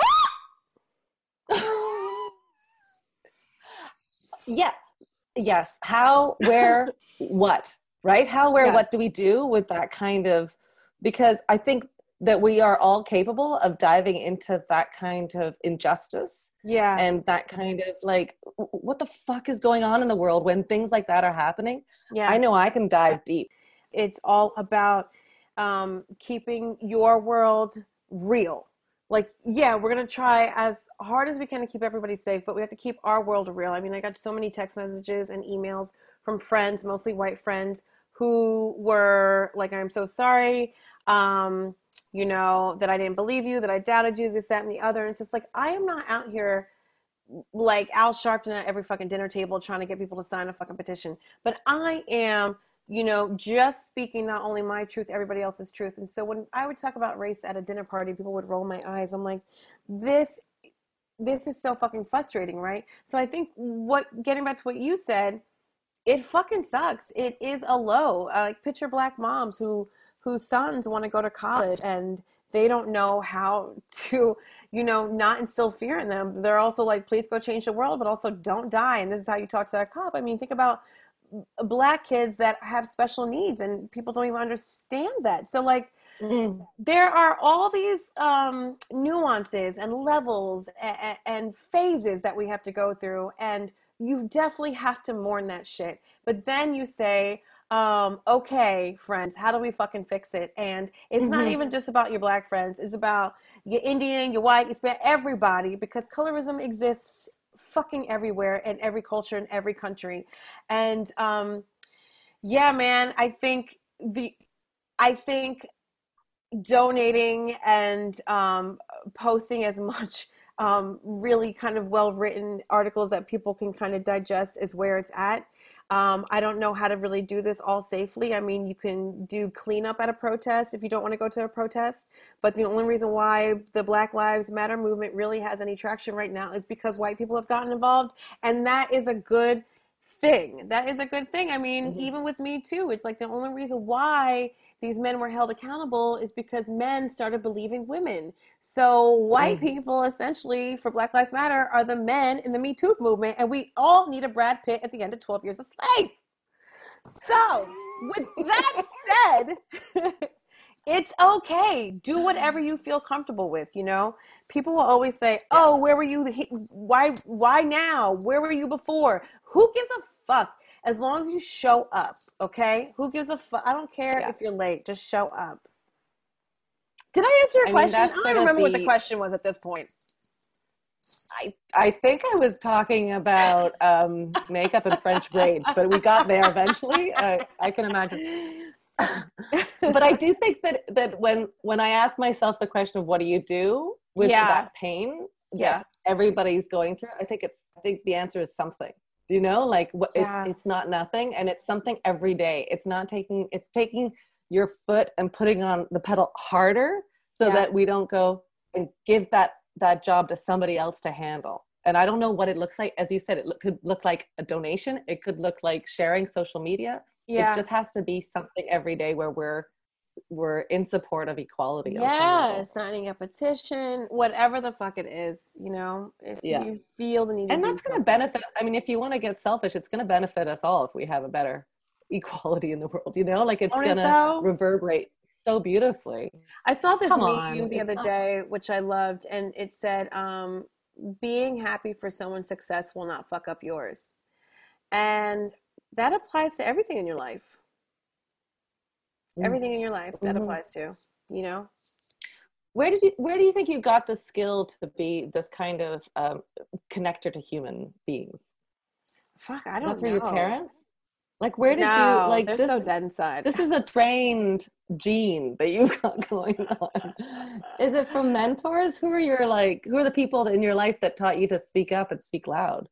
yeah. Yes. How where what right? How where what do we do with that kind of because i think that we are all capable of diving into that kind of injustice yeah. and that kind of like what the fuck is going on in the world when things like that are happening? Yeah. I know i can dive deep. It's all about um, keeping your world real. Like, yeah, we're gonna try as hard as we can to keep everybody safe, but we have to keep our world real. I mean, I got so many text messages and emails from friends, mostly white friends, who were like, "I'm so sorry." Um, you know, that I didn't believe you, that I doubted you, this, that, and the other. And it's just like, I am not out here like Al Sharpton at every fucking dinner table trying to get people to sign a fucking petition. But I am, you know, just speaking not only my truth, everybody else's truth. And so when I would talk about race at a dinner party, people would roll my eyes. I'm like, this this is so fucking frustrating, right? So I think what getting back to what you said, it fucking sucks. It is a low. Uh, like picture black moms who whose sons want to go to college and they don't know how to you know not instill fear in them they're also like please go change the world but also don't die and this is how you talk to that cop i mean think about black kids that have special needs and people don't even understand that so like mm. there are all these um, nuances and levels and, and phases that we have to go through and you definitely have to mourn that shit but then you say um, okay, friends, how do we fucking fix it? And it's mm-hmm. not even just about your black friends, it's about your Indian, your white, it's about everybody because colorism exists fucking everywhere in every culture in every country. And um, yeah, man, I think the I think donating and um, posting as much um, really kind of well written articles that people can kind of digest is where it's at. Um, I don't know how to really do this all safely. I mean, you can do cleanup at a protest if you don't want to go to a protest. But the only reason why the Black Lives Matter movement really has any traction right now is because white people have gotten involved. And that is a good thing. That is a good thing. I mean, mm-hmm. even with me too, it's like the only reason why these men were held accountable is because men started believing women. So white mm-hmm. people essentially for Black Lives Matter are the men in the Me Too movement, and we all need a Brad Pitt at the end of 12 Years a Slave. So with that said, it's okay. Do whatever you feel comfortable with, you know? People will always say, "Oh, where were you why why now? Where were you before?" Who gives a fuck? as long as you show up, okay? Who gives a fuck? I don't care yeah. if you're late, just show up. Did I answer your I question? Mean, I don't remember the... what the question was at this point. I, I think I was talking about um, makeup and French braids, but we got there eventually. Uh, I can imagine. But I do think that that when when I ask myself the question of what do you do with yeah. that pain yeah. everybody's going through, I think it's I think the answer is something. Do you know? Like what yeah. it's it's not nothing and it's something every day. It's not taking it's taking your foot and putting on the pedal harder so yeah. that we don't go and give that that job to somebody else to handle. And i don't know what it looks like. As you said it look, could look like a donation. It could look like sharing social media yeah. it just has to be something every day where we're we're in support of equality. Yeah, signing a petition, whatever the fuck it is, you know, if yeah. you feel the need And that's going to benefit, I mean, if you want to get selfish, it's going to benefit us all if we have a better equality in the world, you know, like it's going to reverberate so beautifully. I saw this Come meme on. the other day, which I loved, and it said, um, being happy for someone's success will not fuck up yours. And that applies to everything in your life. Mm-hmm. everything in your life that mm-hmm. applies to you know? Where did you where do you think you got the skill to be this kind of um, connector to human beings? Fuck i don't know. through your parents? Like where did no, you like this so inside this is a trained gene that you've got going on. Is it from mentors? Who are your like who are the people in your life that taught you to speak up and speak loud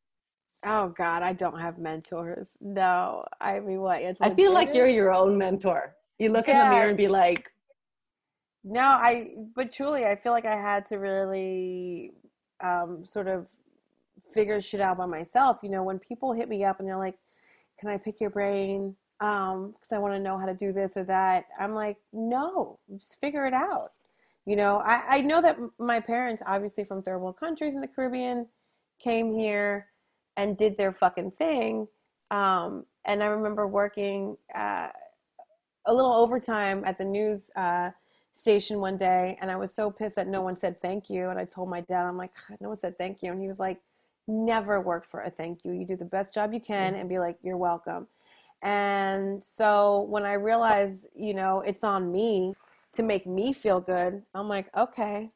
Oh God, I don't have mentors. No, I mean, what? Angela I feel like you're your own mentor. You look yeah. in the mirror and be like, no, I, but truly, I feel like I had to really um, sort of figure shit out by myself. You know, when people hit me up and they're like, can I pick your brain? Um, cause I want to know how to do this or that. I'm like, no, just figure it out. You know, I, I know that my parents, obviously from third world countries in the Caribbean, came here and did their fucking thing. Um, and I remember working, uh, a little overtime at the news uh, station one day, and I was so pissed that no one said thank you. And I told my dad, I'm like, no one said thank you, and he was like, never work for a thank you. You do the best job you can, and be like, you're welcome. And so when I realized, you know, it's on me to make me feel good, I'm like, okay.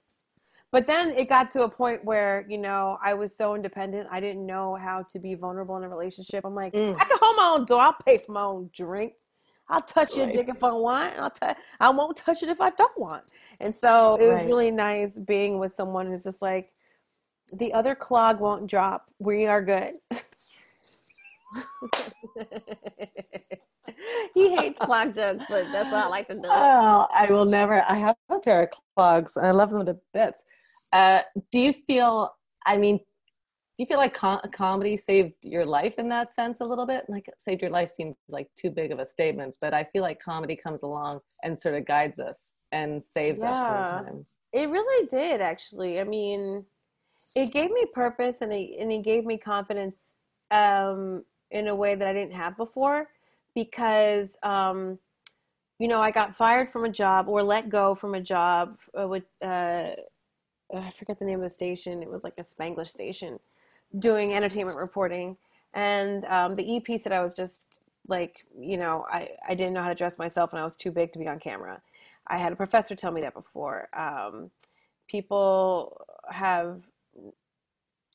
But then it got to a point where, you know, I was so independent. I didn't know how to be vulnerable in a relationship. I'm like, Mm. I can hold my own door. I'll pay for my own drink. I'll touch your dick if I want. I'll t- I won't touch it if I don't want. And so it was Right. really nice being with someone who's just like, the other clog won't drop. We are good. he hates clog jokes, but that's what I like to do. Oh, I will never. I have a pair of clogs. I love them to bits. Uh, do you feel? I mean, do you feel like com- comedy saved your life in that sense a little bit? Like saved your life seems like too big of a statement, but I feel like comedy comes along and sort of guides us and saves Yeah. us sometimes. It really did, actually. I mean, it gave me purpose and it, and it gave me confidence um, in a way that I didn't have before because, um, you know, I got fired from a job or let go from a job uh, with, uh, I forget the name of the station. It was like a Spanglish station doing entertainment reporting. And um, the EP said I was just like, you know, I, I didn't know how to dress myself and I was too big to be on camera. I had a professor tell me that before. Um, people have,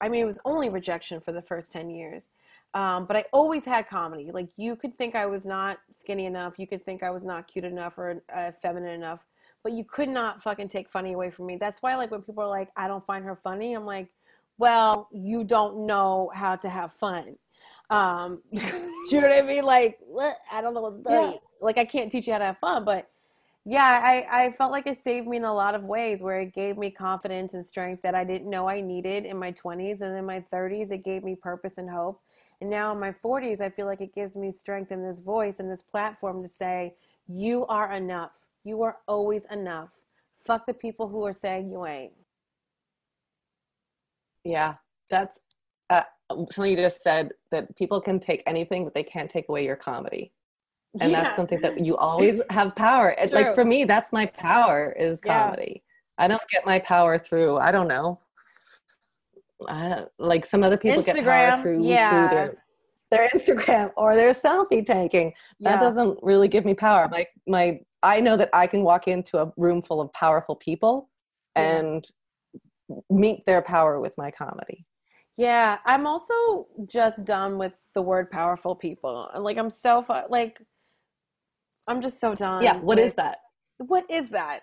I mean, it was only rejection for the first 10 years. Um, but I always had comedy. Like, you could think I was not skinny enough. You could think I was not cute enough or uh, feminine enough. But you could not fucking take funny away from me. That's why, like, when people are like, I don't find her funny, I'm like, well, you don't know how to have fun. Um, you know what I mean? Like, what? I don't know what to Yeah. Like, I can't teach you how to have fun, but yeah, I, I felt like it saved me in a lot of ways where it gave me confidence and strength that I didn't know I needed in my 20s. And in my 30s, it gave me purpose and hope. And now in my 40s, I feel like it gives me strength in this voice and this platform to say, you are enough. You are always enough. Fuck the people who are saying you ain't. Yeah, that's uh, something you just said that people can take anything, but they can't take away your comedy. and Yeah. that's something that you always have power True. like for me that's my power is Yeah. comedy i don't get my power through i don't know I don't, like some other people get power through, yeah. through their their instagram or their selfie taking that Yeah. doesn't really give me power my my i know that i can walk into a room full of powerful people Yeah. and meet their power with my comedy Yeah, I'm also just done with the word powerful people. Like I'm so fu- like I'm just so done. yeah what is with- that What is that?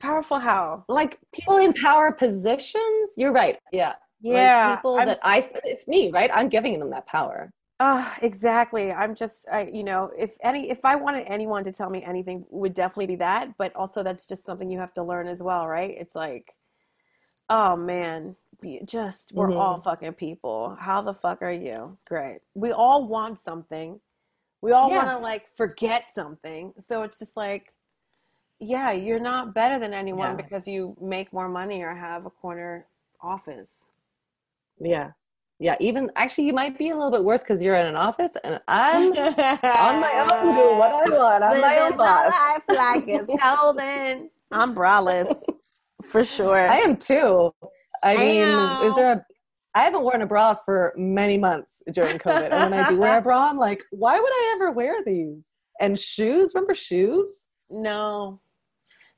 Powerful how? like people in power positions you're right yeah Yeah. like people I'm- that I it's me, right? I'm giving them that power. Ah, exactly. I'm just, I, you know, if any, if I wanted anyone to tell me anything, would definitely be that. But also, that's just something you have to learn as well, right? It's like, oh man, be- just we're Mhm. all fucking people. How the fuck are you? Great. We all want something. We all Yeah. want to like forget something. So it's just like, yeah, you're not better than anyone Yeah. because you make more money or have a corner office. Yeah. Yeah. Even actually, you might be a little bit worse because you're in an office and I'm on my own doing what I want. I'm my own Living my life like it's golden. I'm braless for sure. I am too. I mean, is there a. I haven't worn a bra for many months during COVID. And when I do wear a bra, I'm like, why would I ever wear these? And shoes, remember shoes? no,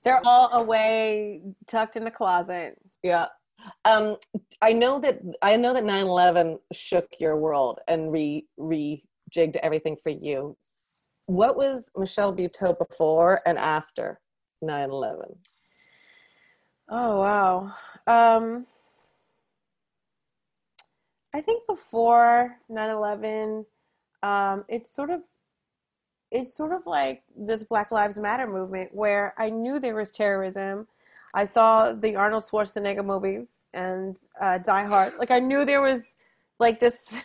they're all away, tucked in the closet. Yeah. Um, I know that I know that 9/11 shook your world and re rejigged everything for you. What was Michelle Buteau before and after 9/11? Oh wow. Um, I think before 9/11, um, it's sort of it's sort of like this Black Lives Matter movement where I knew there was terrorism. I saw the Arnold Schwarzenegger movies and uh, Die Hard. Like I knew there was like this.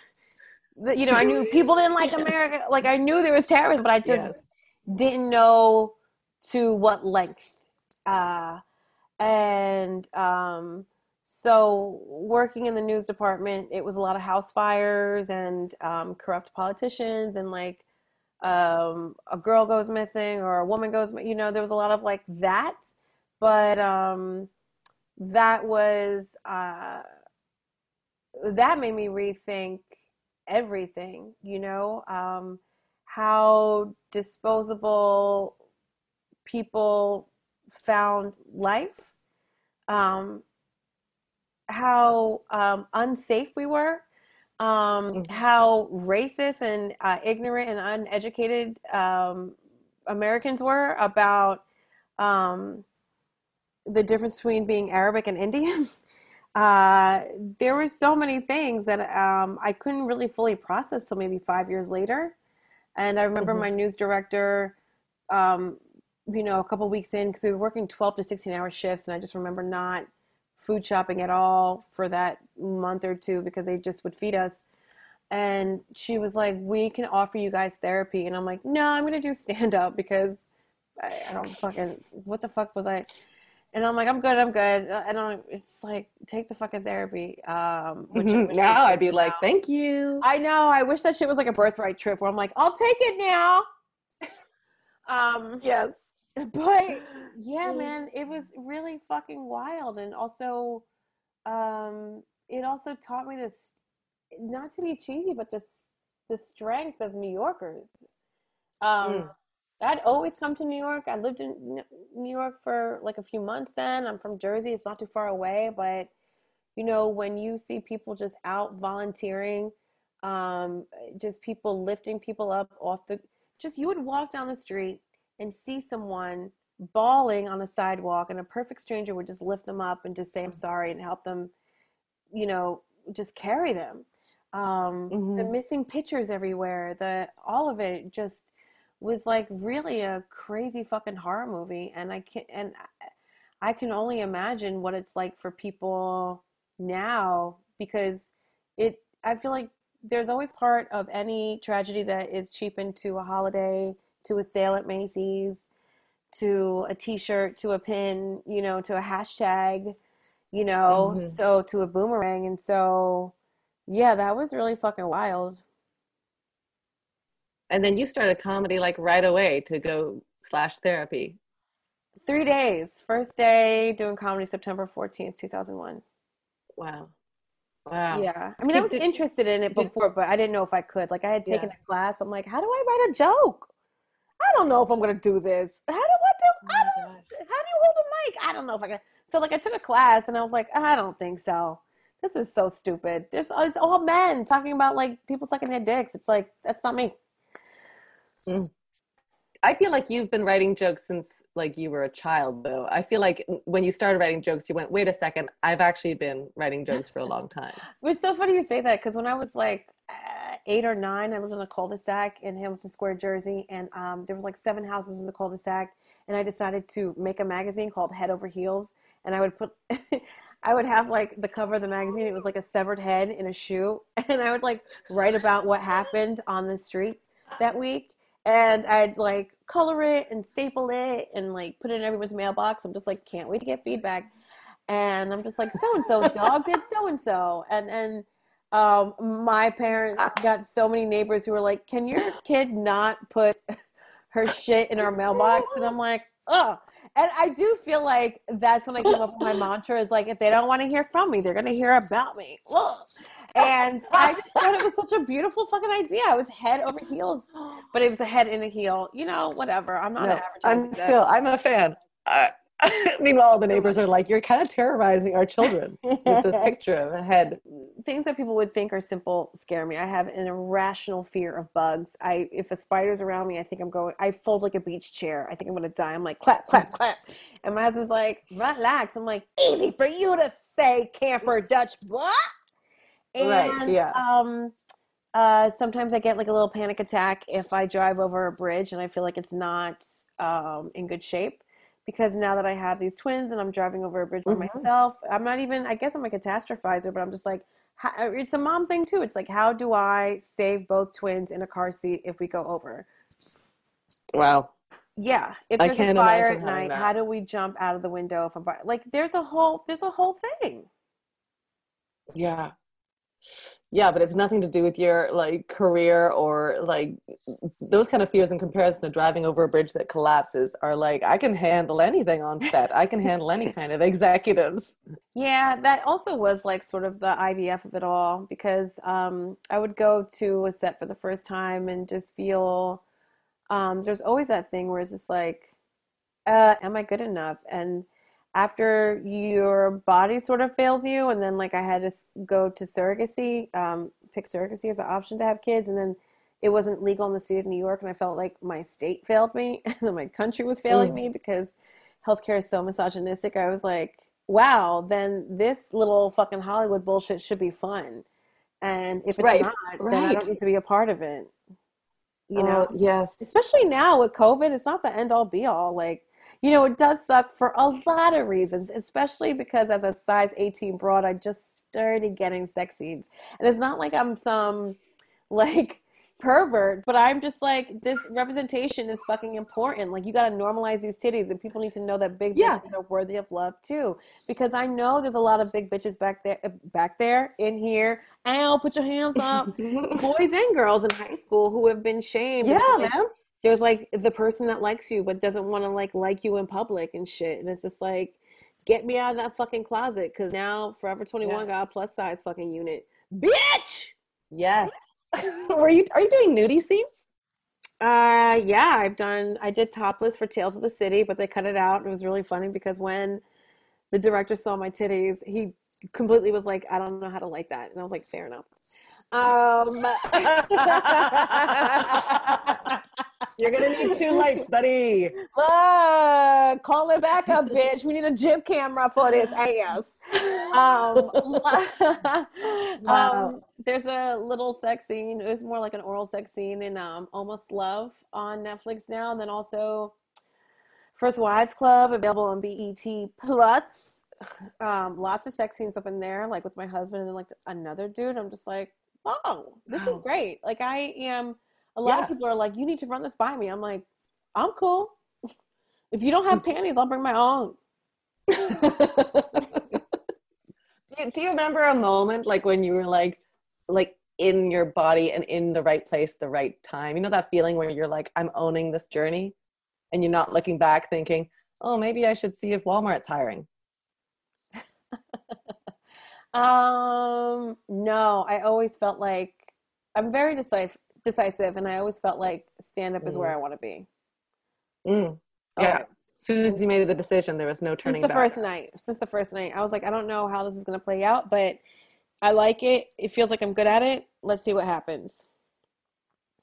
You know, I knew people didn't like America. Like I knew there was terrorism, but I just Yes. didn't know to what length. Uh, and um, so, working in the news department, it was a lot of house fires and um, corrupt politicians, and like um, a girl goes missing or a woman goes, you know, there was a lot of like that. But um, that was uh, that made me rethink everything, you know. Um, how disposable people found life, um, how um, unsafe we were, um, Mhm. how racist and uh, ignorant and uneducated um, Americans were about um, the difference between being Arabic and Indian. Uh, there were so many things that um, I couldn't really fully process till maybe five years later. And I remember Mhm. my news director, um, you know, a couple weeks in, because we were working 12 to 16 hour shifts, and I just remember not food shopping at all for that month or two because they just would feed us. And she was like, We can offer you guys therapy. And I'm like, No, I'm going to do stand up because I, I don't fucking, what the fuck was I? And I'm like, I'm good, I'm good. I don't, it's like, take the fucking therapy. Um, which I wish they now I'd did be like, thank you. I know. I wish that shit was like a birthright trip where I'm like, I'll take it now. um, yes. but yeah, Mm. man, it was really fucking wild, and also, um, it also taught me this, not to be cheesy, but this the strength of New Yorkers. Um, Mm. I'd always come to New York. I lived in New York for like a few months. Then I'm from Jersey. It's not too far away, but you know, when you see people just out volunteering, um, just people lifting people up off the, just you would walk down the street and see someone bawling on a sidewalk, and a perfect stranger would just lift them up and just say, I'm sorry, and help them, you know, just carry them. Um, The Mhm. missing pictures everywhere, the all of it just was like really a crazy fucking horror movie, and I can and I can only imagine what it's like for people now because it I feel like there's always part of any tragedy that is cheapened to a holiday, to a sale at Macy's, to a t-shirt, to a pin, you know, to a hashtag, you know, Mhm. so to a boomerang and so yeah, that was really fucking wild. And then you started comedy like right away to go slash therapy. Three days. First day doing comedy September 14th, 2001. Wow. Wow. Yeah. I mean, I was interested in it before, but I didn't know if I could. Like, I had taken Yeah. a class. I'm like, how do I write a joke? I don't know if I'm going to do this. How do I do? Oh I don't, gosh. how do you hold a mic? I don't know if I can. So, like, I took a class and I was like, I don't think so. This is so stupid. There's it's all men talking about like people sucking their dicks. It's like, that's not me. I feel like you've been writing jokes since like you were a child though. I feel like when you started writing jokes you went, "Wait a second, I've actually been writing jokes for a long time." It's so funny you say that because when I was like uh, eight or nine, I lived in a cul-de-sac in Hamilton Square, Jersey, and um, there was like seven houses in the cul-de-sac. And I decided to make a magazine called Head Over Heels, and I would put, I would have like the cover of the magazine. It was like a severed head in a shoe, and I would like write about what happened on the street that week, and I'd like color it and staple it and like put it in everyone's mailbox. I'm just like, can't wait to get feedback and I'm just like, so and so's dog did so and so, and and um, my parents got so many neighbors who were like, can your kid not put her shit in our mailbox? And I'm like, ugh. And I do feel like that's when I came up with my mantra is like, if they don't want to hear from me, they're gonna hear about me. Ugh. And I just thought it was such a beautiful fucking idea. I was head over heels, but it was a head in a heel. You know, whatever. I'm not No. I'm still I'm a fan. Uh, meanwhile, the neighbors are like, "You're kind of terrorizing our children with this picture of a head." things that people would think are simple scare me. I have an irrational fear of bugs. I if a spider's around me, I think I'm going. I fold like a beach chair. I think I'm gonna die. I'm like clap, clap, clap. And my husband's like, relax. I'm like, easy for you to say, camper Dutch what? And Right, yeah. um, uh, sometimes I get like a little panic attack if I drive over a bridge and I feel like it's not um, in good shape. Because now that I have these twins and I'm driving over a bridge by Mhm. myself, I'm not even, I guess I'm a catastrophizer, but I'm just like, how, it's a mom thing too. It's like, how do I save both twins in a car seat if we go over? Wow. Yeah, if there's a fire at night, that. how do we jump out of the window if I'm like? There's a whole, there's a whole thing. Yeah. Yeah but it's nothing to do with your like career or like those kind of fears in comparison to driving over a bridge that collapses are like i can handle anything on set i can handle any kind of executives Yeah, that also was like sort of the IVF of it all because um, I would go to a set for the first time and just feel um, there's always that thing where it's just like, uh, am I good enough? And after your body sort of fails you, and then like I had to go to surrogacy, um, pick surrogacy as an option to have kids, and then it wasn't legal in the state of New York, and I felt like my state failed me, and then my country was failing Mm. me because healthcare is so misogynistic. I was like, wow, then this little fucking Hollywood bullshit should be fun. And if it's Right, not, then I don't need to be a part of it. You know, Oh, yes especially now with COVID, it's not the end all be all. Like, you know, it does suck for a lot of reasons, especially because as a size 18 broad, I just started getting sex scenes. And it's not like I'm some like pervert, but I'm just like, this representation is fucking important. Like, you got to normalize these titties, and people need to know that big Yeah. bitches are worthy of love too. Because I know there's a lot of big bitches back there, uh, back there in here. Ow, put your hands up. Boys and girls in high school who have been shamed. yeah man there's like the person that likes you but doesn't want to like like you in public and shit. And it's just like get me out of that fucking closet because now forever 21 Yeah. got a plus size fucking unit. Bitch! Yes. Were you are you doing nudie scenes? Uh yeah i've done i did topless for tales of the city but they cut it out it was really funny because when the director saw my titties he completely was like i don't know how to like that. And i was like fair enough. Um you're gonna need two lights buddy Uh, call it back up, bitch. We need a jib camera for this ass. Um, Wow. um, there's a little sex scene. It was more like an oral sex scene in um, Almost Love on Netflix now, and then also First Wives Club available on BET Plus. Um, lots of sex scenes up in there, like with my husband and then like another dude. I'm just like, oh, this is great. Like I am. A lot Yeah. of people are like, you need to run this by me. I'm like, I'm cool. If you don't have panties, I'll bring my own. do, you, do you remember a moment like when you were like like in your body and in the right place the right time you know that feeling where you're like i'm owning this journey and you're not looking back thinking oh maybe i should see if walmart's hiring Um, no, I always felt like I'm very decisive, decisive, and I always felt like stand up is where I want to be. Mm. Yeah. Always. as soon as you made the decision there was no Since turning the back first night, since the first night, I was like, I don't know how this is gonna play out, but I like it. It feels like I'm good at it. Let's see what happens.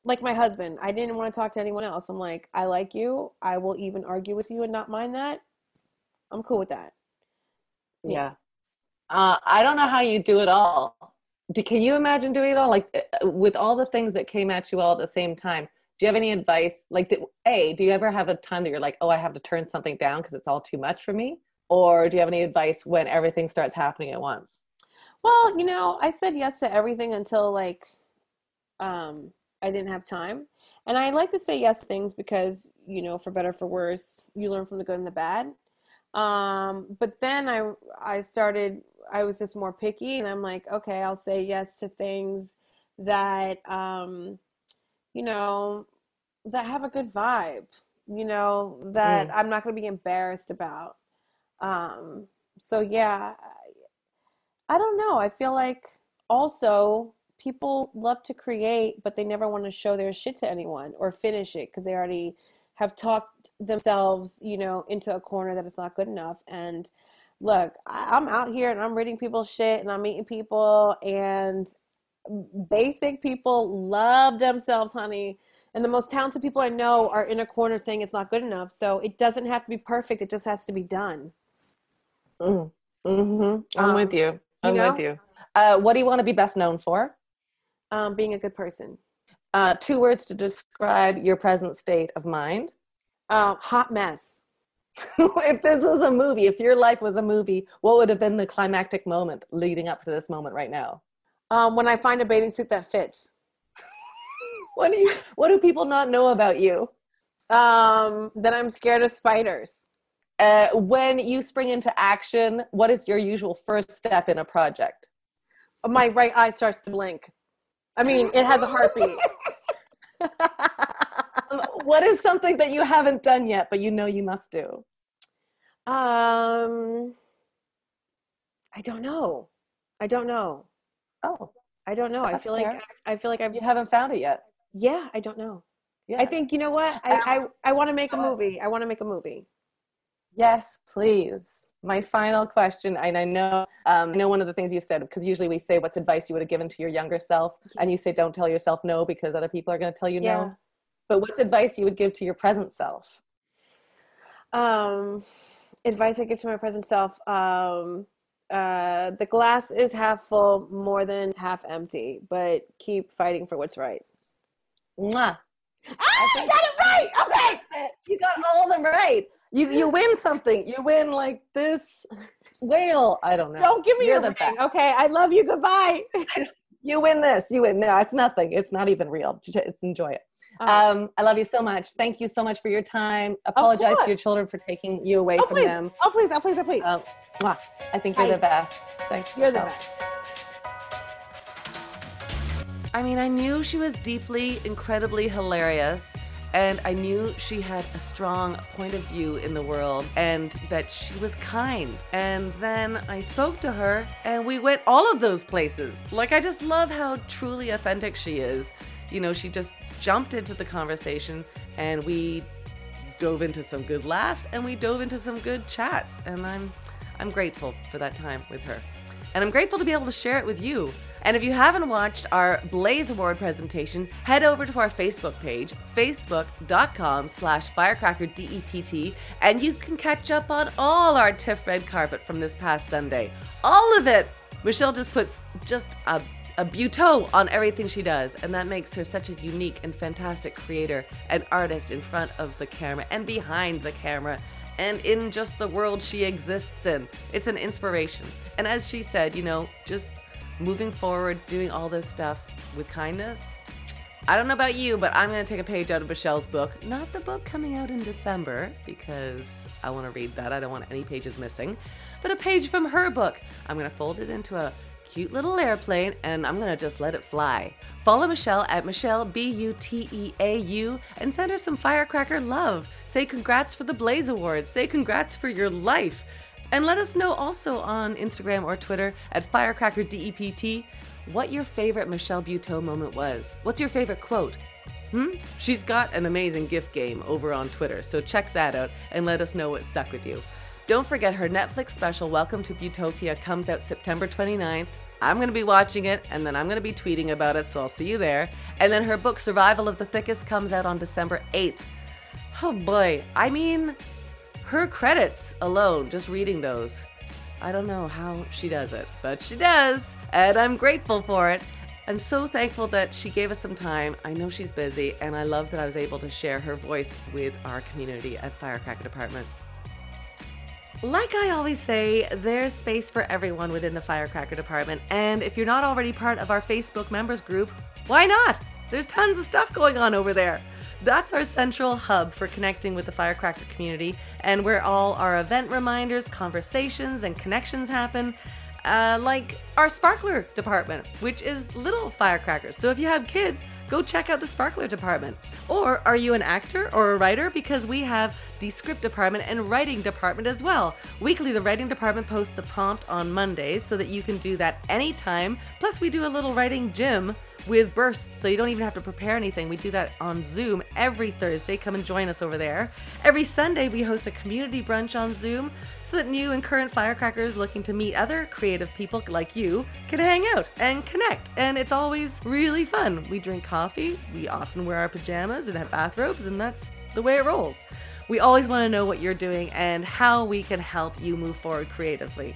Like my husband, I didn't want to talk to anyone else. I'm like, I like you. I will even argue with you and not mind that. I'm cool with that. yeah uh, i don't know how you do it all can you imagine doing it all like uh, with all the things that came at you all at the same time do you have any advice like did, a do you ever have a time that you're like oh i have to turn something down because it's all too much for me or do you have any advice when everything starts happening at once Well, you know, I said yes to everything until like um I didn't have time. And I like to say yes things because, you know, for better for worse, you learn from the good and the bad. Um, but then I I started I was just more picky and I'm like, okay, I'll say yes to things that um you know, that have a good vibe, you know, that Mm. I'm not going to be embarrassed about. Um so yeah, I don't know. I feel like also people love to create, but they never want to show their shit to anyone or finish it because they already have talked themselves, you know, into a corner that it's not good enough. And look, I'm out here and I'm reading people's shit and I'm meeting people and basic people love themselves, honey. And the most talented people I know are in a corner saying it's not good enough. So it doesn't have to be perfect. It just has to be done. mm. hmm i'm Um, with you i'm know? with you uh, what do you want to be best known for Um, being a good person. Uh, two words to describe your present state of mind Um, hot mess. if this was a movie, if your life was a movie, what would have been the climactic moment leading up to this moment right now? Um, when I find a bathing suit that fits. What do you what do people not know about you? Um, then I'm scared of spiders. Uh, when you spring into action, what is your usual first step in a project? My right eye starts to blink. I mean, it has a heartbeat. Um, what is something that you haven't done yet, but you know you must do? Um, I don't know. I don't know. Oh, I don't know. I feel like fair. I feel like I've you haven't found it yet. yeah. I don't know. Yeah. I think you know what I I, I want to make a movie. I want to make a movie. Yes, please. My final question, and I know, um, I know one of the things you've said because usually we say, "What's advice you would have given to your younger self?" And you say, "Don't tell yourself no because other people are going to tell you Yeah. no." But what's advice you would give to your present self? Um, advice I give to my present self. Um, uh, the glass is half full, more than half empty, but keep fighting for what's right. Mwah. Ah, I got it right. Okay. You got all of them right. You you win something. You win like this whale. I don't know. Don't give me You're your the ring. best. Okay. I love you. Goodbye. You win this. You win. No, it's nothing. It's not even real. J- It's enjoy it. Um, Um, I love you so much. Thank you so much for your time. Apologize to your children for taking you away oh from please. them. Oh please. Oh please. Oh please. Um, mwah. I think you're Bye. the best. Thanks. You're the best. I mean, I knew she was deeply, incredibly hilarious, and I knew she had a strong point of view in the world and that she was kind. And then I spoke to her, and we went all of those places. Like, I just love how truly authentic she is. You know, she just jumped into the conversation, and we dove into some good laughs and we dove into some good chats and I'm I'm grateful for that time with her. And I'm grateful to be able to share it with you. And if you haven't watched our Blaze Award presentation, head over to our Facebook page, facebook.com slash firecrackerdept, and you can catch up on all our TIFF red carpet from this past Sunday. All of it! Michelle just puts just a a buteau on everything she does, and that makes her such a unique and fantastic creator and artist in front of the camera and behind the camera and in just the world she exists in. It's an inspiration. And as she said, you know, just moving forward, doing all this stuff with kindness. I don't know about you, but I'm going to take a page out of Michelle's book. Not the book coming out in December, because I want to read that. I don't want any pages missing. But a page from her book. I'm going to fold it into a cute little airplane and I'm to just let it fly. Follow Michelle at Michelle, B U T E A U, and send her some firecracker love. Say congrats for the Blaze Awards. Say congrats for your life. And let us know also on Instagram or Twitter at firecrackerdept what your favorite Michelle Buteau moment was. What's your favorite quote? Hmm? She's got an amazing gift game over on Twitter, so check that out and let us know what stuck with you. Don't forget her Netflix special, Welcome to Butopia, comes out September 29th. I'm going to be watching it and then I'm going to be tweeting about it, so I'll see you there. And then her book, Survival of the Thickest, comes out on December 8th. Oh boy, I mean, her credits alone, just reading those, I don't know how she does it, but she does, and I'm grateful for it. I'm so thankful that she gave us some time. I know she's busy, and I love that I was able to share her voice with our community at Firecracker Department. Like I always say, there's space for everyone within the Firecracker Department, and if you're not already part of our Facebook members group, why not? There's tons of stuff going on over there. That's our central hub for connecting with the Firecracker community, and where all our event reminders, conversations, and connections happen. Uh, like our Sparkler department, which is little firecrackers. So if you have kids, go check out the Sparkler department. Or are you an actor or a writer? Because we have the script department and writing department as well. Weekly, the writing department posts a prompt on Mondays so that you can do that anytime. Plus, we do a little writing gym with bursts, so you don't even have to prepare anything. We do that on Zoom every Thursday. Come and join us over there. Every Sunday, we host a community brunch on Zoom that new and current firecrackers looking to meet other creative people like you can hang out and connect. And it's always really fun. We drink coffee, we often wear our pajamas and have bathrobes, and that's the way it rolls. We always want to know what you're doing and how we can help you move forward creatively.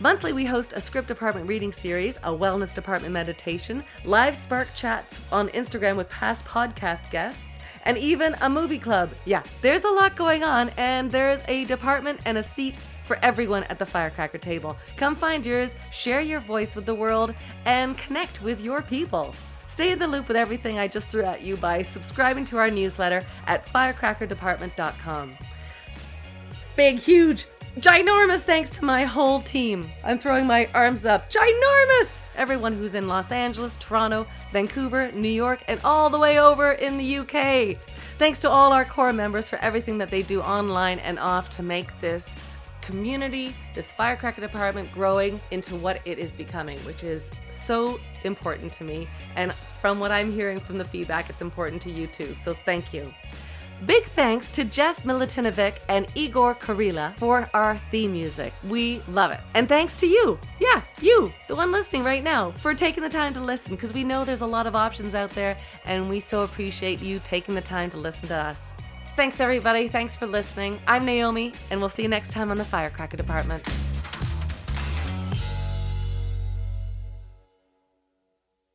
Monthly, we host a script department reading series, a wellness department meditation, live spark chats on Instagram with past podcast guests, and even a movie club. Yeah, there's a lot going on, and there's a department and a seat for everyone at the firecracker table. Come find yours, share your voice with the world, and connect with your people. Stay in the loop with everything I just threw at you by subscribing to our newsletter at firecrackerdepartment.com. Big, huge, ginormous thanks to my whole team. I'm throwing my arms up. Ginormous! Everyone who's in Los Angeles, Toronto, Vancouver, New York, and all the way over in the UK. Thanks to all our core members for everything that they do online and off to make this community, this firecracker department growing into what it is becoming, which is so important to me. And from what I'm hearing from the feedback, it's important to you too. So thank you. Big thanks to Jeff Milutinovic and Igor Karila for our theme music. We love it. And thanks to you, yeah, you, the one listening right now, for taking the time to listen because we know there's a lot of options out there and we so appreciate you taking the time to listen to us. Thanks, everybody. Thanks for listening. I'm Naomi, and we'll see you next time on the Firecracker Department.